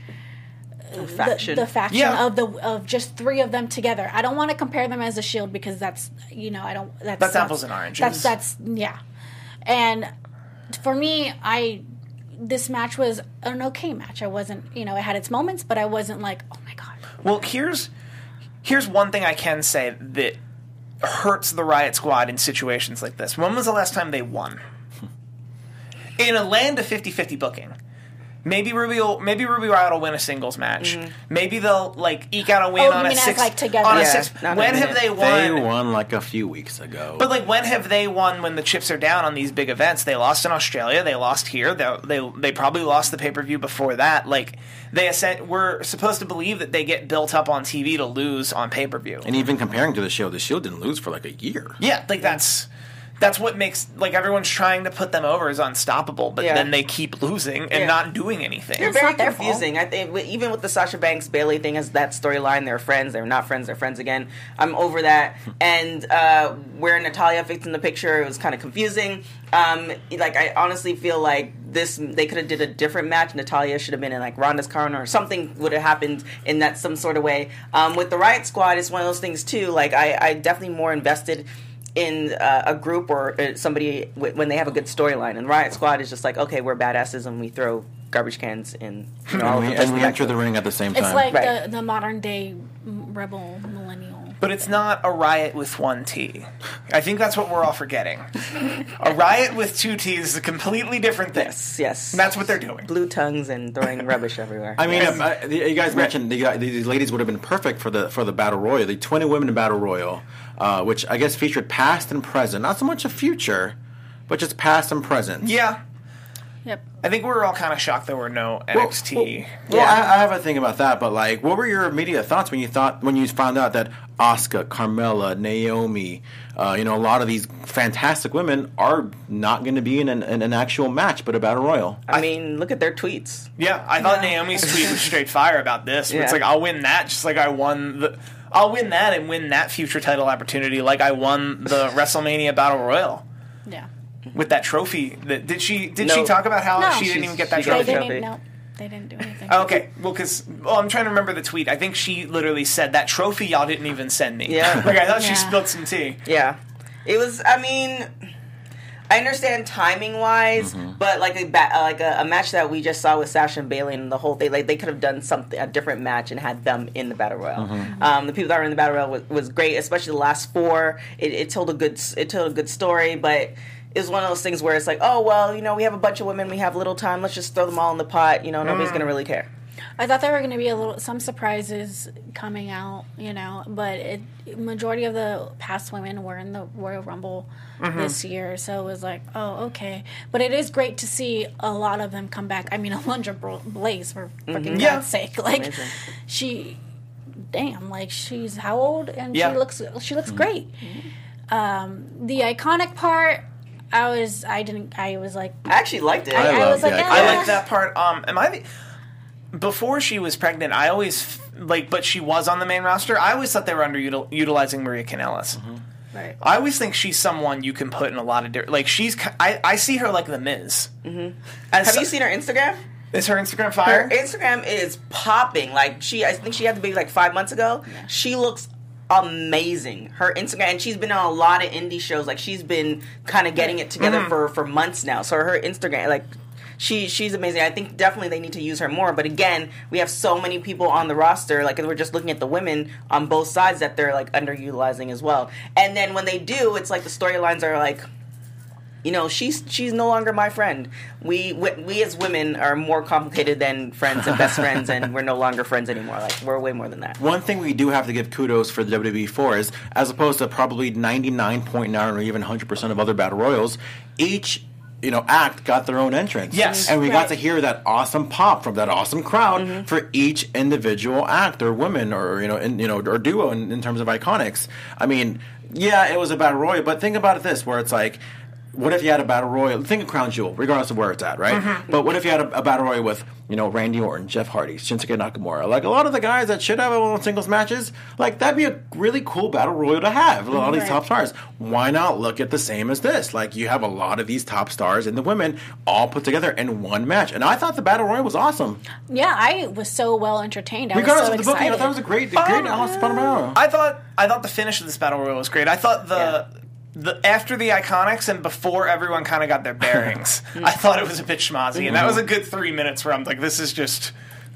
the, faction. the faction Yeah. of the of just three of them together. I don't want to compare them as a shield because that's you know I don't that's That's apples and oranges. That's that's yeah, and for me, I this match was an okay match. I wasn't, you know, it had its moments, but I wasn't like, oh my god. Well, here's here's one thing I can say that hurts the Riott Squad in situations like this. When was the last time they won? In a land of 50-50 booking, maybe Ruby will, maybe Ruby Riott will win a singles match. Maybe they'll like eke out a win Mm-hmm. Oh, on a six like, together? on a six. When a have they won? they won? won like a few weeks ago But like, when have they won when the chips are down on these big events? They lost in Australia. They lost here. They they, they probably lost the pay per view before that. Like they ascend, we're supposed to believe that they get built up on TV to lose on pay per view. and even comparing to the show the shield didn't lose for like a year Yeah, like that's that's what makes like everyone's trying to put them over as unstoppable, but Yeah. then they keep losing and Yeah. not doing anything. They're It's very not their confusing. I think even with the Sasha Banks Bayley thing as that storyline, they're friends. They're not friends. They're friends again. I'm over that. And uh, where Natalya fits in the picture, it was kind of confusing. Um, like I honestly feel like this they could have did a different match. Natalya should have been in like Ronda's corner or something would have happened in that some sort of way. Um, with the Riott Squad, it's one of those things too. Like I, I definitely more invested in uh, a group or uh, somebody w- when they have a good storyline. And Riott Squad is just like, okay, we're badasses and we throw garbage cans in. You know, and of we, and we enter the ring at the same time It's like Right. the, the modern day rebel millennial. But it's not a riot with one T. I think that's what we're all forgetting. a riot with two T's is a completely different thing. Yes, yes. And that's what they're doing. blue tongues and throwing rubbish everywhere. I mean, Yes. uh, you guys mentioned the, these ladies would have been perfect for the for the battle royal, the twenty women battle royal, uh, which I guess featured past and present, not so much a future, but just past and present. Yeah. Yep. I think we were all kind of shocked there were no Well, NXT. Well, I, I have a thing about that, but like, what were your immediate thoughts when you thought when you found out that Asuka, Carmella, Naomi, uh, you know, a lot of these fantastic women are not going to be in an, in an actual match, but a battle royal? I mean, look at their tweets. Yeah, I thought Naomi's tweet was straight fire about this. Where It's like I'll win that, just like I won the I'll win that and win that future title opportunity like I won the WrestleMania Battle Royal Yeah. with that trophy. That did she did she talk about how No. she didn't even get that she got They trophy? the didn't. No, they didn't do anything. Okay, well, because well, I'm trying to remember the tweet. I think she literally said that trophy y'all didn't even send me. Yeah. like I thought she spilled some tea. Yeah, it was. I mean, I understand timing wise, but like a ba- uh, like a, a match that we just saw with Sasha and Bayley and the whole thing, like they could have done something a different match and had them in the battle royal. Um, the people that were in the battle royal was, was great, especially the last four. It, it told a good it told a good story, but. It was one of those things where it's like, oh well, you know, we have a bunch of women, we have little time, let's just throw them all in the pot. You know, nobody's gonna really care. I thought there were going to be a little some surprises coming out, you know, but it majority of the past women were in the Royal Rumble this year, so it was like, oh, okay. But it is great to see a lot of them come back. I mean, Alundra Bro- Blayze for fucking Yeah. God's sake, like Amazing. she, damn, like she's how old and Yeah. she looks she looks great. Um, the iconic part, I was I didn't I was like I actually liked it. I, I love was like the eh. I like that part. Um, am I the, before she was pregnant? I always like, but she was on the main roster. I always thought they were underutilizing Maria Kanellis. Right. I always think she's someone you can put in a lot of different. Like she's, I, I see her like the Miz. Mm-hmm. Have you seen her Instagram? Is her Instagram Her fire? Instagram is popping. Like she, I think she had the baby like five months ago. She looks amazing. Her Instagram, and she's been on a lot of indie shows. Like she's been kind of getting it together for for months now. So her Instagram, like. She, she's amazing. I think definitely they need to use her more. But again, we have so many people on the roster. Like we're just looking at the women on both sides that they're like underutilizing as well. And then when they do, it's like the storylines are like, you know, she's she's no longer my friend. We, we we as women are more complicated than friends and best friends, and we're no longer friends anymore. Like we're way more than that. One thing we do have to give kudos for the WWE for is, as opposed to probably 99.9 or even 100% of other battle royals, each you know act got their own entrance. Yes. and we Right. got to hear that awesome pop from that awesome crowd mm-hmm. for each individual act or woman or you know in, you know or duo in, in terms of iconics. I mean, yeah, it was a battle royal, but think about it this: where it's like. What if you had a battle royal? Think of Crown Jewel, regardless of where it's at, right? Uh-huh. But what if you had a, a battle royal with, you know, Randy Orton, Jeff Hardy, Shinsuke Nakamura, like a lot of the guys that should have own singles matches? Like that'd be a really cool battle royal to have. A lot of these top stars. Why not look at the same as this? Like you have a lot of these top stars and the women all put together in one match, and I thought the battle royal was awesome. Yeah, I was so well entertained. I Regardless was so of the booking, I thought it was a great, great awesome battle royal. I thought I thought the finish of this battle royal was great. I thought the the after the iconics and before everyone kind of got their bearings, I thought it was a bit schmozzy, and that was a good three minutes where I'm like, this is just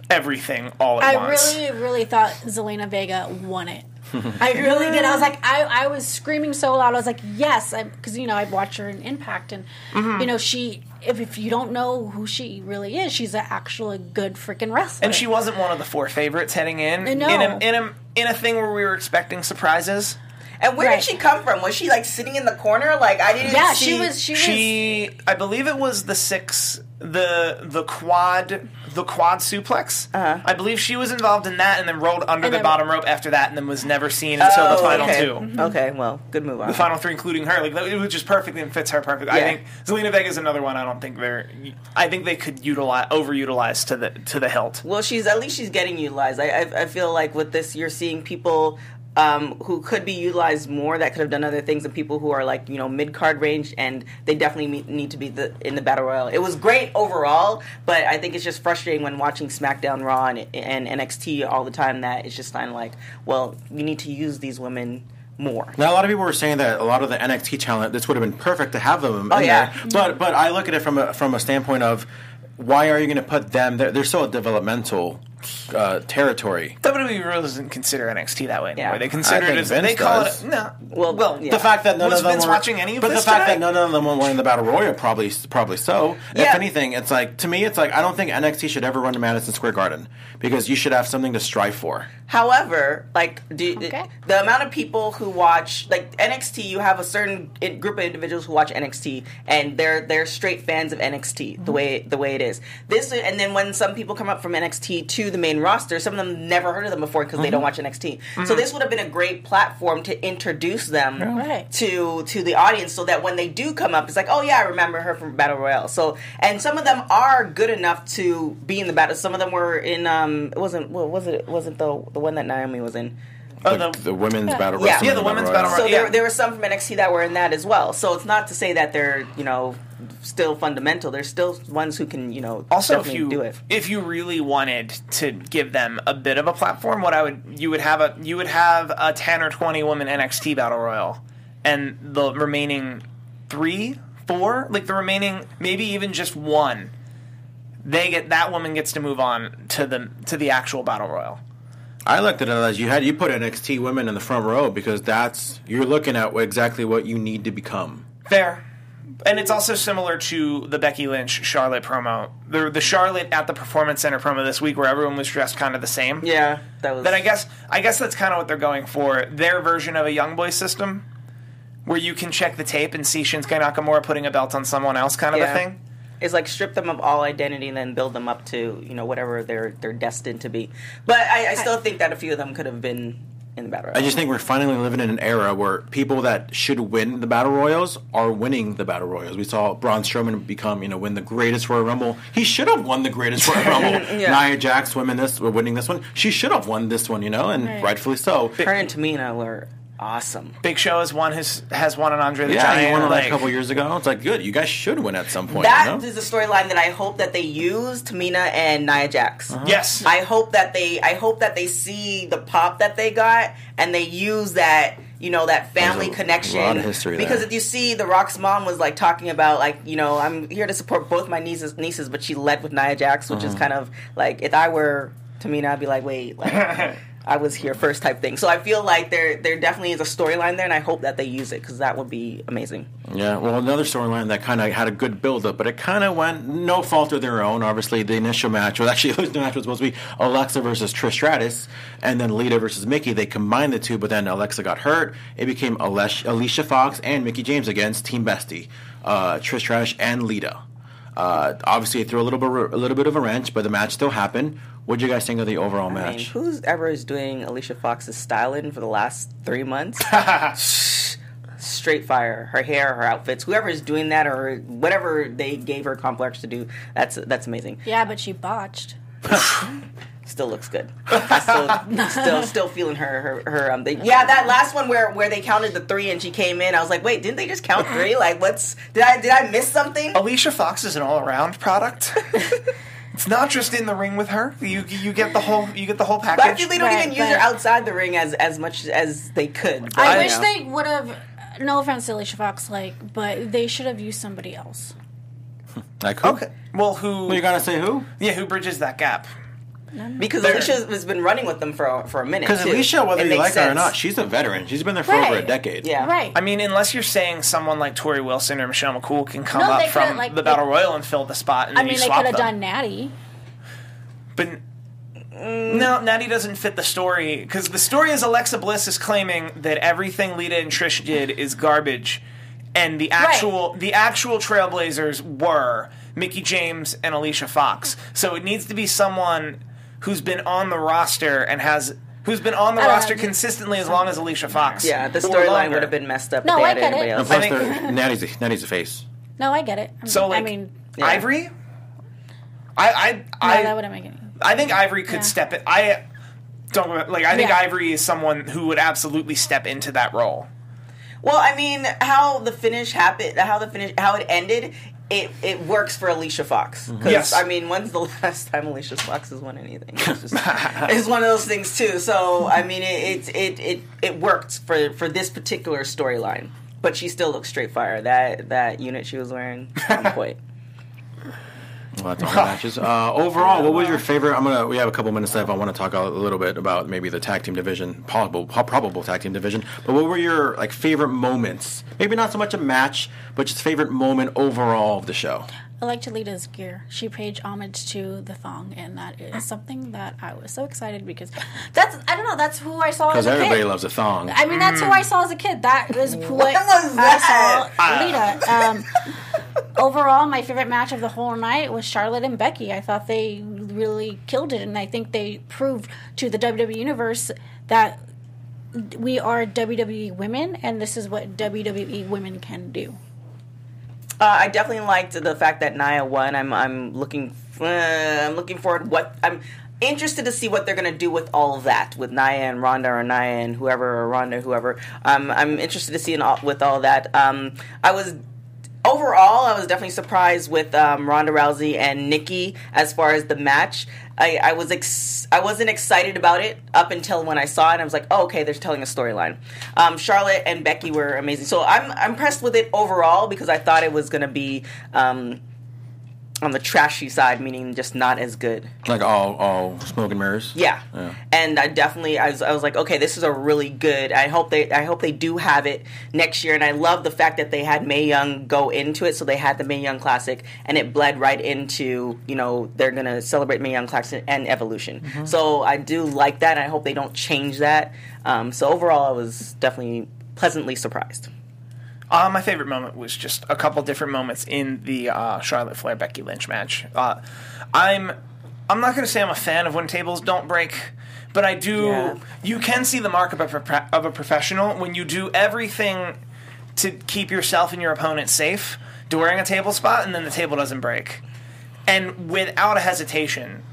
everything all at I once. really, really thought Zelina Vega won it. I really did. I was like, I, I was screaming so loud. I was like, yes, because you know I've watched her in Impact, and Mm-hmm. you know she. If, if you don't know who she really is, she's an actually good freaking wrestler. and she wasn't one of the four favorites heading in. No. In a, in a in a thing where we were expecting surprises. And where Right. did she come from? Was she like sitting in the corner? Like I didn't. yeah, see- she was. She, was. She, I believe it was the six, the the quad, the quad suplex. Uh-huh. I believe she was involved in that, and then rolled under And the then- bottom rope after that, and then was never seen until Oh, the final okay. two. Okay, well, good move on. The final three, including her, like that- it was just perfect and fits her perfect. I think Zelina Vega is another one. I don't think they're. I think they could utilize overutilize to the to the hilt. Well, she's at least she's getting utilized. I, I, I feel like with this, you're seeing people um, who could be utilized more that could have done other things, and people who are like you know mid card range, and they definitely need to be the, in the battle royal. It was great overall, but I think it's just frustrating when watching SmackDown, Raw, and, and NXT all the time that it's just kind of like, well, you need to use these women more. Now, a lot of people were saying that a lot of the NXT talent, this would have been perfect to have them Oh, in yeah. there. But but I look at it from a from a standpoint of why are you going to put them? They're, they're still developmental uh, territory. WWE really doesn't consider NXT that way anymore. Yeah. They consider I it think as Vince they call does. it no. Well, well, yeah. The fact that none Was of them Vince were watching any of but this the fact today? that none of them were in the battle royal probably probably so. Yeah. If anything, it's like to me, it's like I don't think NXT should ever run to Madison Square Garden because you should have something to strive for. However, like do, Okay. the amount of people who watch like NXT, you have a certain group of individuals who watch NXT, and they're they're straight fans of NXT the way the way it is. This and then when some people come up from NXT to the main roster, some of them never heard of them before because they don't watch NXT. So this would have been a great platform to introduce them Right. to to the audience, so that when they do come up, it's like, oh yeah, I remember her from Battle Royale. So and some of them are good enough to be in the battle. Some of them were in um, it wasn't what was it? It wasn't the the one that Naomi was in. Oh, the, the- the women's battle Yeah. Yeah, the women's battle So Right, there, yeah. there were some from NXT that were in that as well. So it's not to say that they're you know still fundamental. There's still ones who can you know also if you do it. if you really wanted to give them a bit of a platform what i would you would have a you would have a 10 or 20 woman nxt battle royal and the remaining three four like the remaining maybe even just one they get that woman gets to move on to the to the actual battle royal I looked at it as you had you put NXT women in the front row because that's you're looking at exactly what you need to become. Fair. And it's also similar to the Becky Lynch Charlotte promo. The the Charlotte at the Performance Center promo this week where everyone was dressed kind of the same. Yeah, that was. Then I guess I guess that's kind of what they're going for. Their version of a young boy system where you can check the tape and see Shinsuke Nakamura putting a belt on someone else kind of Yeah. a thing. It's like strip them of all identity and then build them up to you know whatever they're they're destined to be. But I, I still think that a few of them could have been in the battle. I just think we're finally living in an era where people that should win the battle royals are winning the battle royals. We saw Braun Strowman become, you know, win the greatest Royal Rumble. He should have won the greatest Royal Rumble. Yeah. Nia Jax winning this, winning this one. She should have won this one, you know, and Right. rightfully so. her and Tamina were awesome. Big Show is one who's has won an Andre the Yeah, Giant. he won it like like- a couple years ago. It's like good. You guys should win at some point. That you know? is a storyline that I hope that they use Tamina and Nia Jax. Uh-huh. Yes. I hope that they I hope that they see the pop that they got and they use that you know that family There's a connection lot of history because there. if you see the Rock's mom was like talking about like you know I'm here to support both my nieces nieces but she led with Nia Jax which Uh-huh. is kind of like if I were Tamina I'd be like wait like I was here first type thing so I feel like there there definitely is a storyline there and I hope that they use it because that would be amazing Yeah, well, another storyline that kind of had a good build up, but it kind of went no fault of their own. Obviously, the initial match was actually the match was supposed to be Alexa versus Trish Stratus, and then Lita versus Mickie. They combined the two, but then Alexa got hurt. It became Alicia Fox and Mickie James against Team Bestie, uh, Trish Stratus and Lita. Uh, obviously, it threw a little bit a little bit of a wrench, but the match still happened. What do you guys think of the overall I mean, match? who's ever is doing Alicia Fox's styling for the last three months? Straight fire. Her hair, her outfits. Whoever is doing that or whatever they gave her complex to do, that's that's amazing. Yeah, but she botched. Still looks good. I still, still, still feeling her, her, her. Um, the, yeah, that last one where where they counted the three and she came in, I was like, wait, didn't they just count three? Like, what's did I did I miss something? Alicia Fox is an all around product. it's not just in the ring with her. You you get the whole you get the whole package. But I feel they don't Right, even use her outside the ring as as much as they could. But, I you wish know. they would have. No offense to Alicia Fox, like, but they should have used somebody else. Like who? Okay. Well, who? Well, you gotta say who? yeah, who bridges that gap? Because There. Alicia has been running with them for for a minute. Because. Alicia, whether It you makes like her or not, she's a veteran. She's been there for over a decade. yeah, Right. I mean, unless you're saying someone like Torrie Wilson or Michelle McCool can come No, up from like, the they- Battle Royal and fill the spot, and I then mean, you they could have done Natty. But no, Natty doesn't fit the story because the story is Alexa Bliss is claiming that everything Lita and Trish did is garbage, and the actual the actual Trailblazers were Mickie James and Alicia Fox. So it needs to be someone who's been on the roster and has. Who's been on the I don't roster consistently as long as Alicia Fox? Yeah, the storyline would have been messed up. No, if they I had get anybody it. And else. plus, I think- they're- Natty's a, Natty's a face. No, I get it. I So mean- like I mean, Yeah. Ivory, I I no, I, that wouldn't make any. I think Ivory could Yeah. step it. I don't like. I think Yeah. Ivory is someone who would absolutely step into that role. Well, I mean, how the finish happened, how the finish, how it ended, it it works for Alicia Fox. Mm-hmm. Because Yes. I mean, when's the last time Alicia Fox has won anything? It's, just, it's one of those things too. So I mean, it it it it, it worked for for this particular storyline. But she still looks straight fire. That that unit she was wearing, on point. Well, that's all the matches. Uh, overall, what was your favorite? I'm gonna. We have a couple minutes left. I want to talk a little bit about maybe the tag team division, possible, probable tag team division. But what were your like favorite moments? Maybe not so much a match, but just favorite moment overall of the show. I liked Alita's gear. She paid homage to the thong, and that is something that I was so excited because that's I don't know. That's who I saw as a kid. Because everybody loves a thong. I mean, that's who I saw as a kid. That is who I, was that? I saw Alita. Um, overall, my favorite match of the whole night was Charlotte and Becky. I thought they really killed it, and I think they proved to the WWE universe that we are WWE women, and this is what WWE women can do. Uh, I definitely liked the fact that Nia won. I'm I'm looking uh, I'm looking forward. What I'm interested to see what they're going to do with all of that with Nia and Ronda or Nia and whoever or Ronda whoever. Um, I'm interested to see in all, with all that. Um, I was overall, I was definitely surprised with um, Ronda Rousey and Nikki as far as the match. I, I was ex- I wasn't excited about it up until when I saw it. I was like, oh, okay, they're telling a storyline. Um, Charlotte and Becky were amazing. So I'm, I'm impressed with it overall because I thought it was going to be um, on the trashy side, meaning just not as good. Like all all smoke and mirrors. Yeah. Yeah. And I definitely I was, I was like, okay, this is a really good. I hope they I hope they do have it next year. And I love the fact that they had Mae Young go into it. So they had the Mae Young Classic and it bled right into, you know, they're gonna celebrate Mae Young Classic and Evolution. Mm-hmm. So I do like that. And I hope they don't change that. Um, so overall I was definitely pleasantly surprised. Uh, my favorite moment was just a couple different moments in the uh, Charlotte Flair Becky Lynch match. Uh, I'm I'm not going to say I'm a fan of when tables don't break, but I do. Yeah. You can see the mark of a of a professional when you do everything to keep yourself and your opponent safe during a table spot, and then the table doesn't break. And without a hesitation,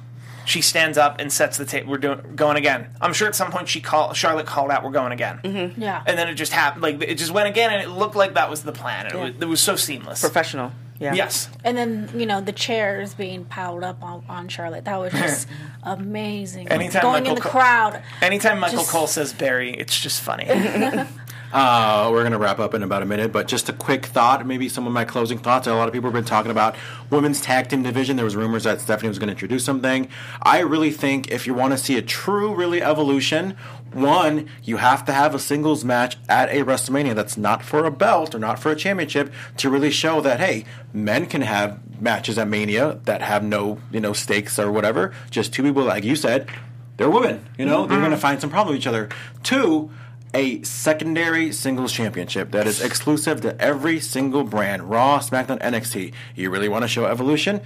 she stands up and sets the table. We're doing going again. I'm sure at some point she called Charlotte called out. We're going again. Mm-hmm. Yeah. And then it just happened. Like it just went again, and it looked like that was the plan. And it, was, it was so seamless. Professional. Yeah. Yes. And then you know the chairs being piled up on, on Charlotte. That was just amazing. Anytime Going Michael in the Co- crowd. Anytime Michael Just- Cole says Barry, it's just funny. Uh, we're going to wrap up in about a minute, but just a quick thought, maybe some of my closing thoughts. A lot of people have been talking about women's tag team division. There was rumors that Stephanie was going to introduce something. I really think if you want to see a true, really evolution, one, you have to have a singles match at a WrestleMania that's not for a belt or not for a championship to really show that hey, men can have matches at Mania that have no you know stakes or whatever. Just two people, like you said, they're women. You know, they're going to find some problem with each other. Two, a secondary singles championship that is exclusive to every single brand Raw, SmackDown, NXT. You really want to show evolution?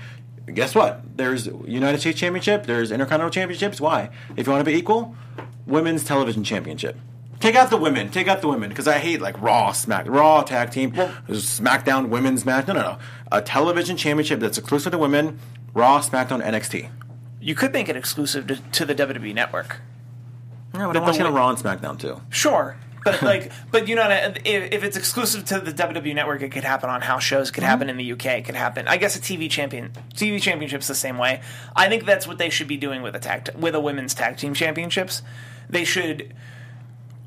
Guess what? There's United States Championship, there's Intercontinental Championships. Why? If you want to be equal, Women's Television Championship. Take out the women. Take out the women because I hate like Raw, Smack, Raw tag team, SmackDown women's match. No, no, no. A television championship that's exclusive to women. Raw, SmackDown, NXT. you could make it exclusive to, to the WWE Network. Yeah, but I want the to see Raw and SmackDown too. Sure. But like, but you know, if, if it's exclusive to the WWE Network, it could happen on house shows. It could happen in the UK. It could happen. I guess a TV champion, TV championships the same way. I think that's what they should be doing with a tag, with a women's tag team championships. They should.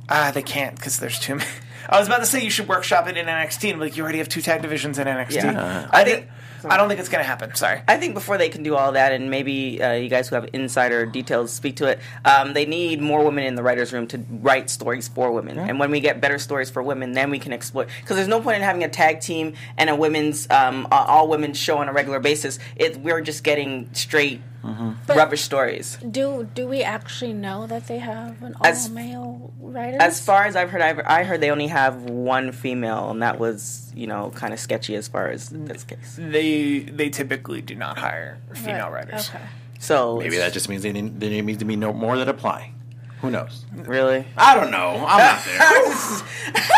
Ah, they can't because there's too many. I was about to say you should workshop it in NXT, and like you already have two tag divisions in NXT. Yeah. I I think. think- I don't think it's going to happen. Sorry. I think before they can do all that, and maybe uh, you guys who have insider details speak to it, um, they need more women in the writers' room to write stories for women. And when we get better stories for women, then we can exploit. Because there's no point in having a tag team and a women's um, all women's show on a regular basis. It, we're just getting straight Mm-hmm. But- rubbish stories. Do do we actually know that they have an all As- male writer? As far as I've heard, I've, I heard they only have one female, and that was you know kind of sketchy as far as this case. They they typically do not hire female writers. Okay. So Maybe that just means they need, there needs to be no more that apply. Who knows? really. I don't know. I'm not there.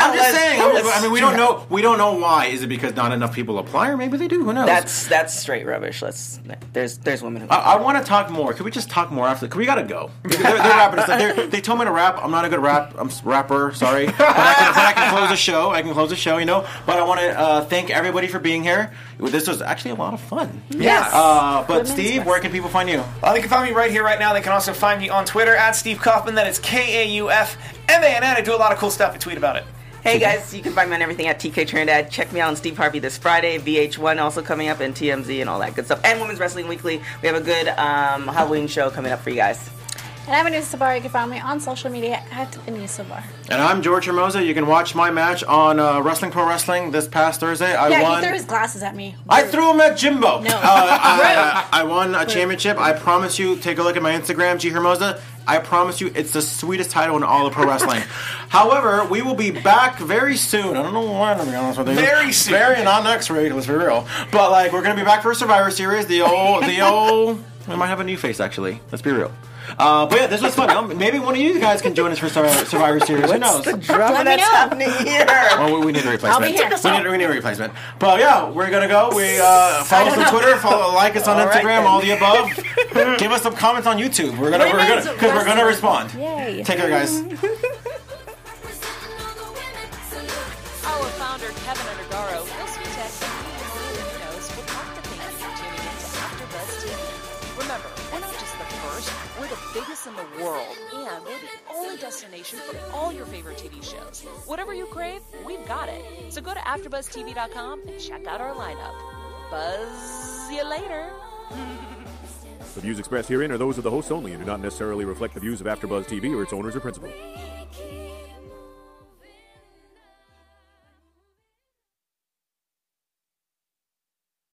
I'm just saying. I'm just- I mean, we don't know. We don't know why. Is it because not enough people apply, or maybe they do? Who knows? That's that's straight rubbish. Let's there's there's women. Who I, I want to talk more. Could we just talk more after? Cause we gotta go. They're, they're rapping. us. They're, they told me to rap. I'm not a good rap. I'm s- rapper. Sorry, but I, can, but I can close the show. I can close the show. You know. But I want to uh, thank everybody for being here. This was actually a lot of fun. Yes. Uh, but Women's Steve, where can people find you? Uh, they can find me right here, right now. They can also find me on Twitter at Steve Kaufmann. That is K A U F M A N N. I do a lot of cool stuff. I tweet about it. Hey guys, you can find me on everything at TK Trinidad. Check me out on Steve Harvey this Friday. VH1 also coming up, and TMZ and all that good stuff. And Women's Wrestling Weekly. We have a good um, Halloween show coming up for you guys. And I'm Anissa Barr. You can find me on social media at Anissa Barr. And I'm George Hermoza. You can watch my match on uh, Wrestling Pro Wrestling this past Thursday. I Yeah, won. he threw his glasses at me. I threw him at Jimbo. No. Uh, I, I won a championship. I promise you, take a look at my Instagram, G Hermoza. I promise you, it's the sweetest title in all of pro wrestling. However, we will be back very soon. I don't know when, to be honest with you. Very soon. Very, not next week, let's be real. But, like, we're going to be back for a Survivor Series, the old, the old We might have a new face actually. Let's be real. Uh, but yeah, this was fun. Um, maybe one of you guys can join us for Survivor, Survivor Series. Who knows? The drama Let me that's know. happening here. Oh, we, we need a replacement. I'll be here. We need, we need a replacement. But yeah, we're gonna go. We uh, follow us on Twitter, follow, like us on All right, Instagram, then. all the above. Give us some comments on YouTube. We're gonna, we're gonna, because we're gonna respond. Yay. Take care, guys. world, and we're the only destination for all your favorite TV shows. Whatever you crave, we've got it. So go to AfterBuzzTV.com and check out our lineup. Buzz you later. The views expressed herein are those of the hosts only and do not necessarily reflect the views of AfterBuzz TV or its owners or principals.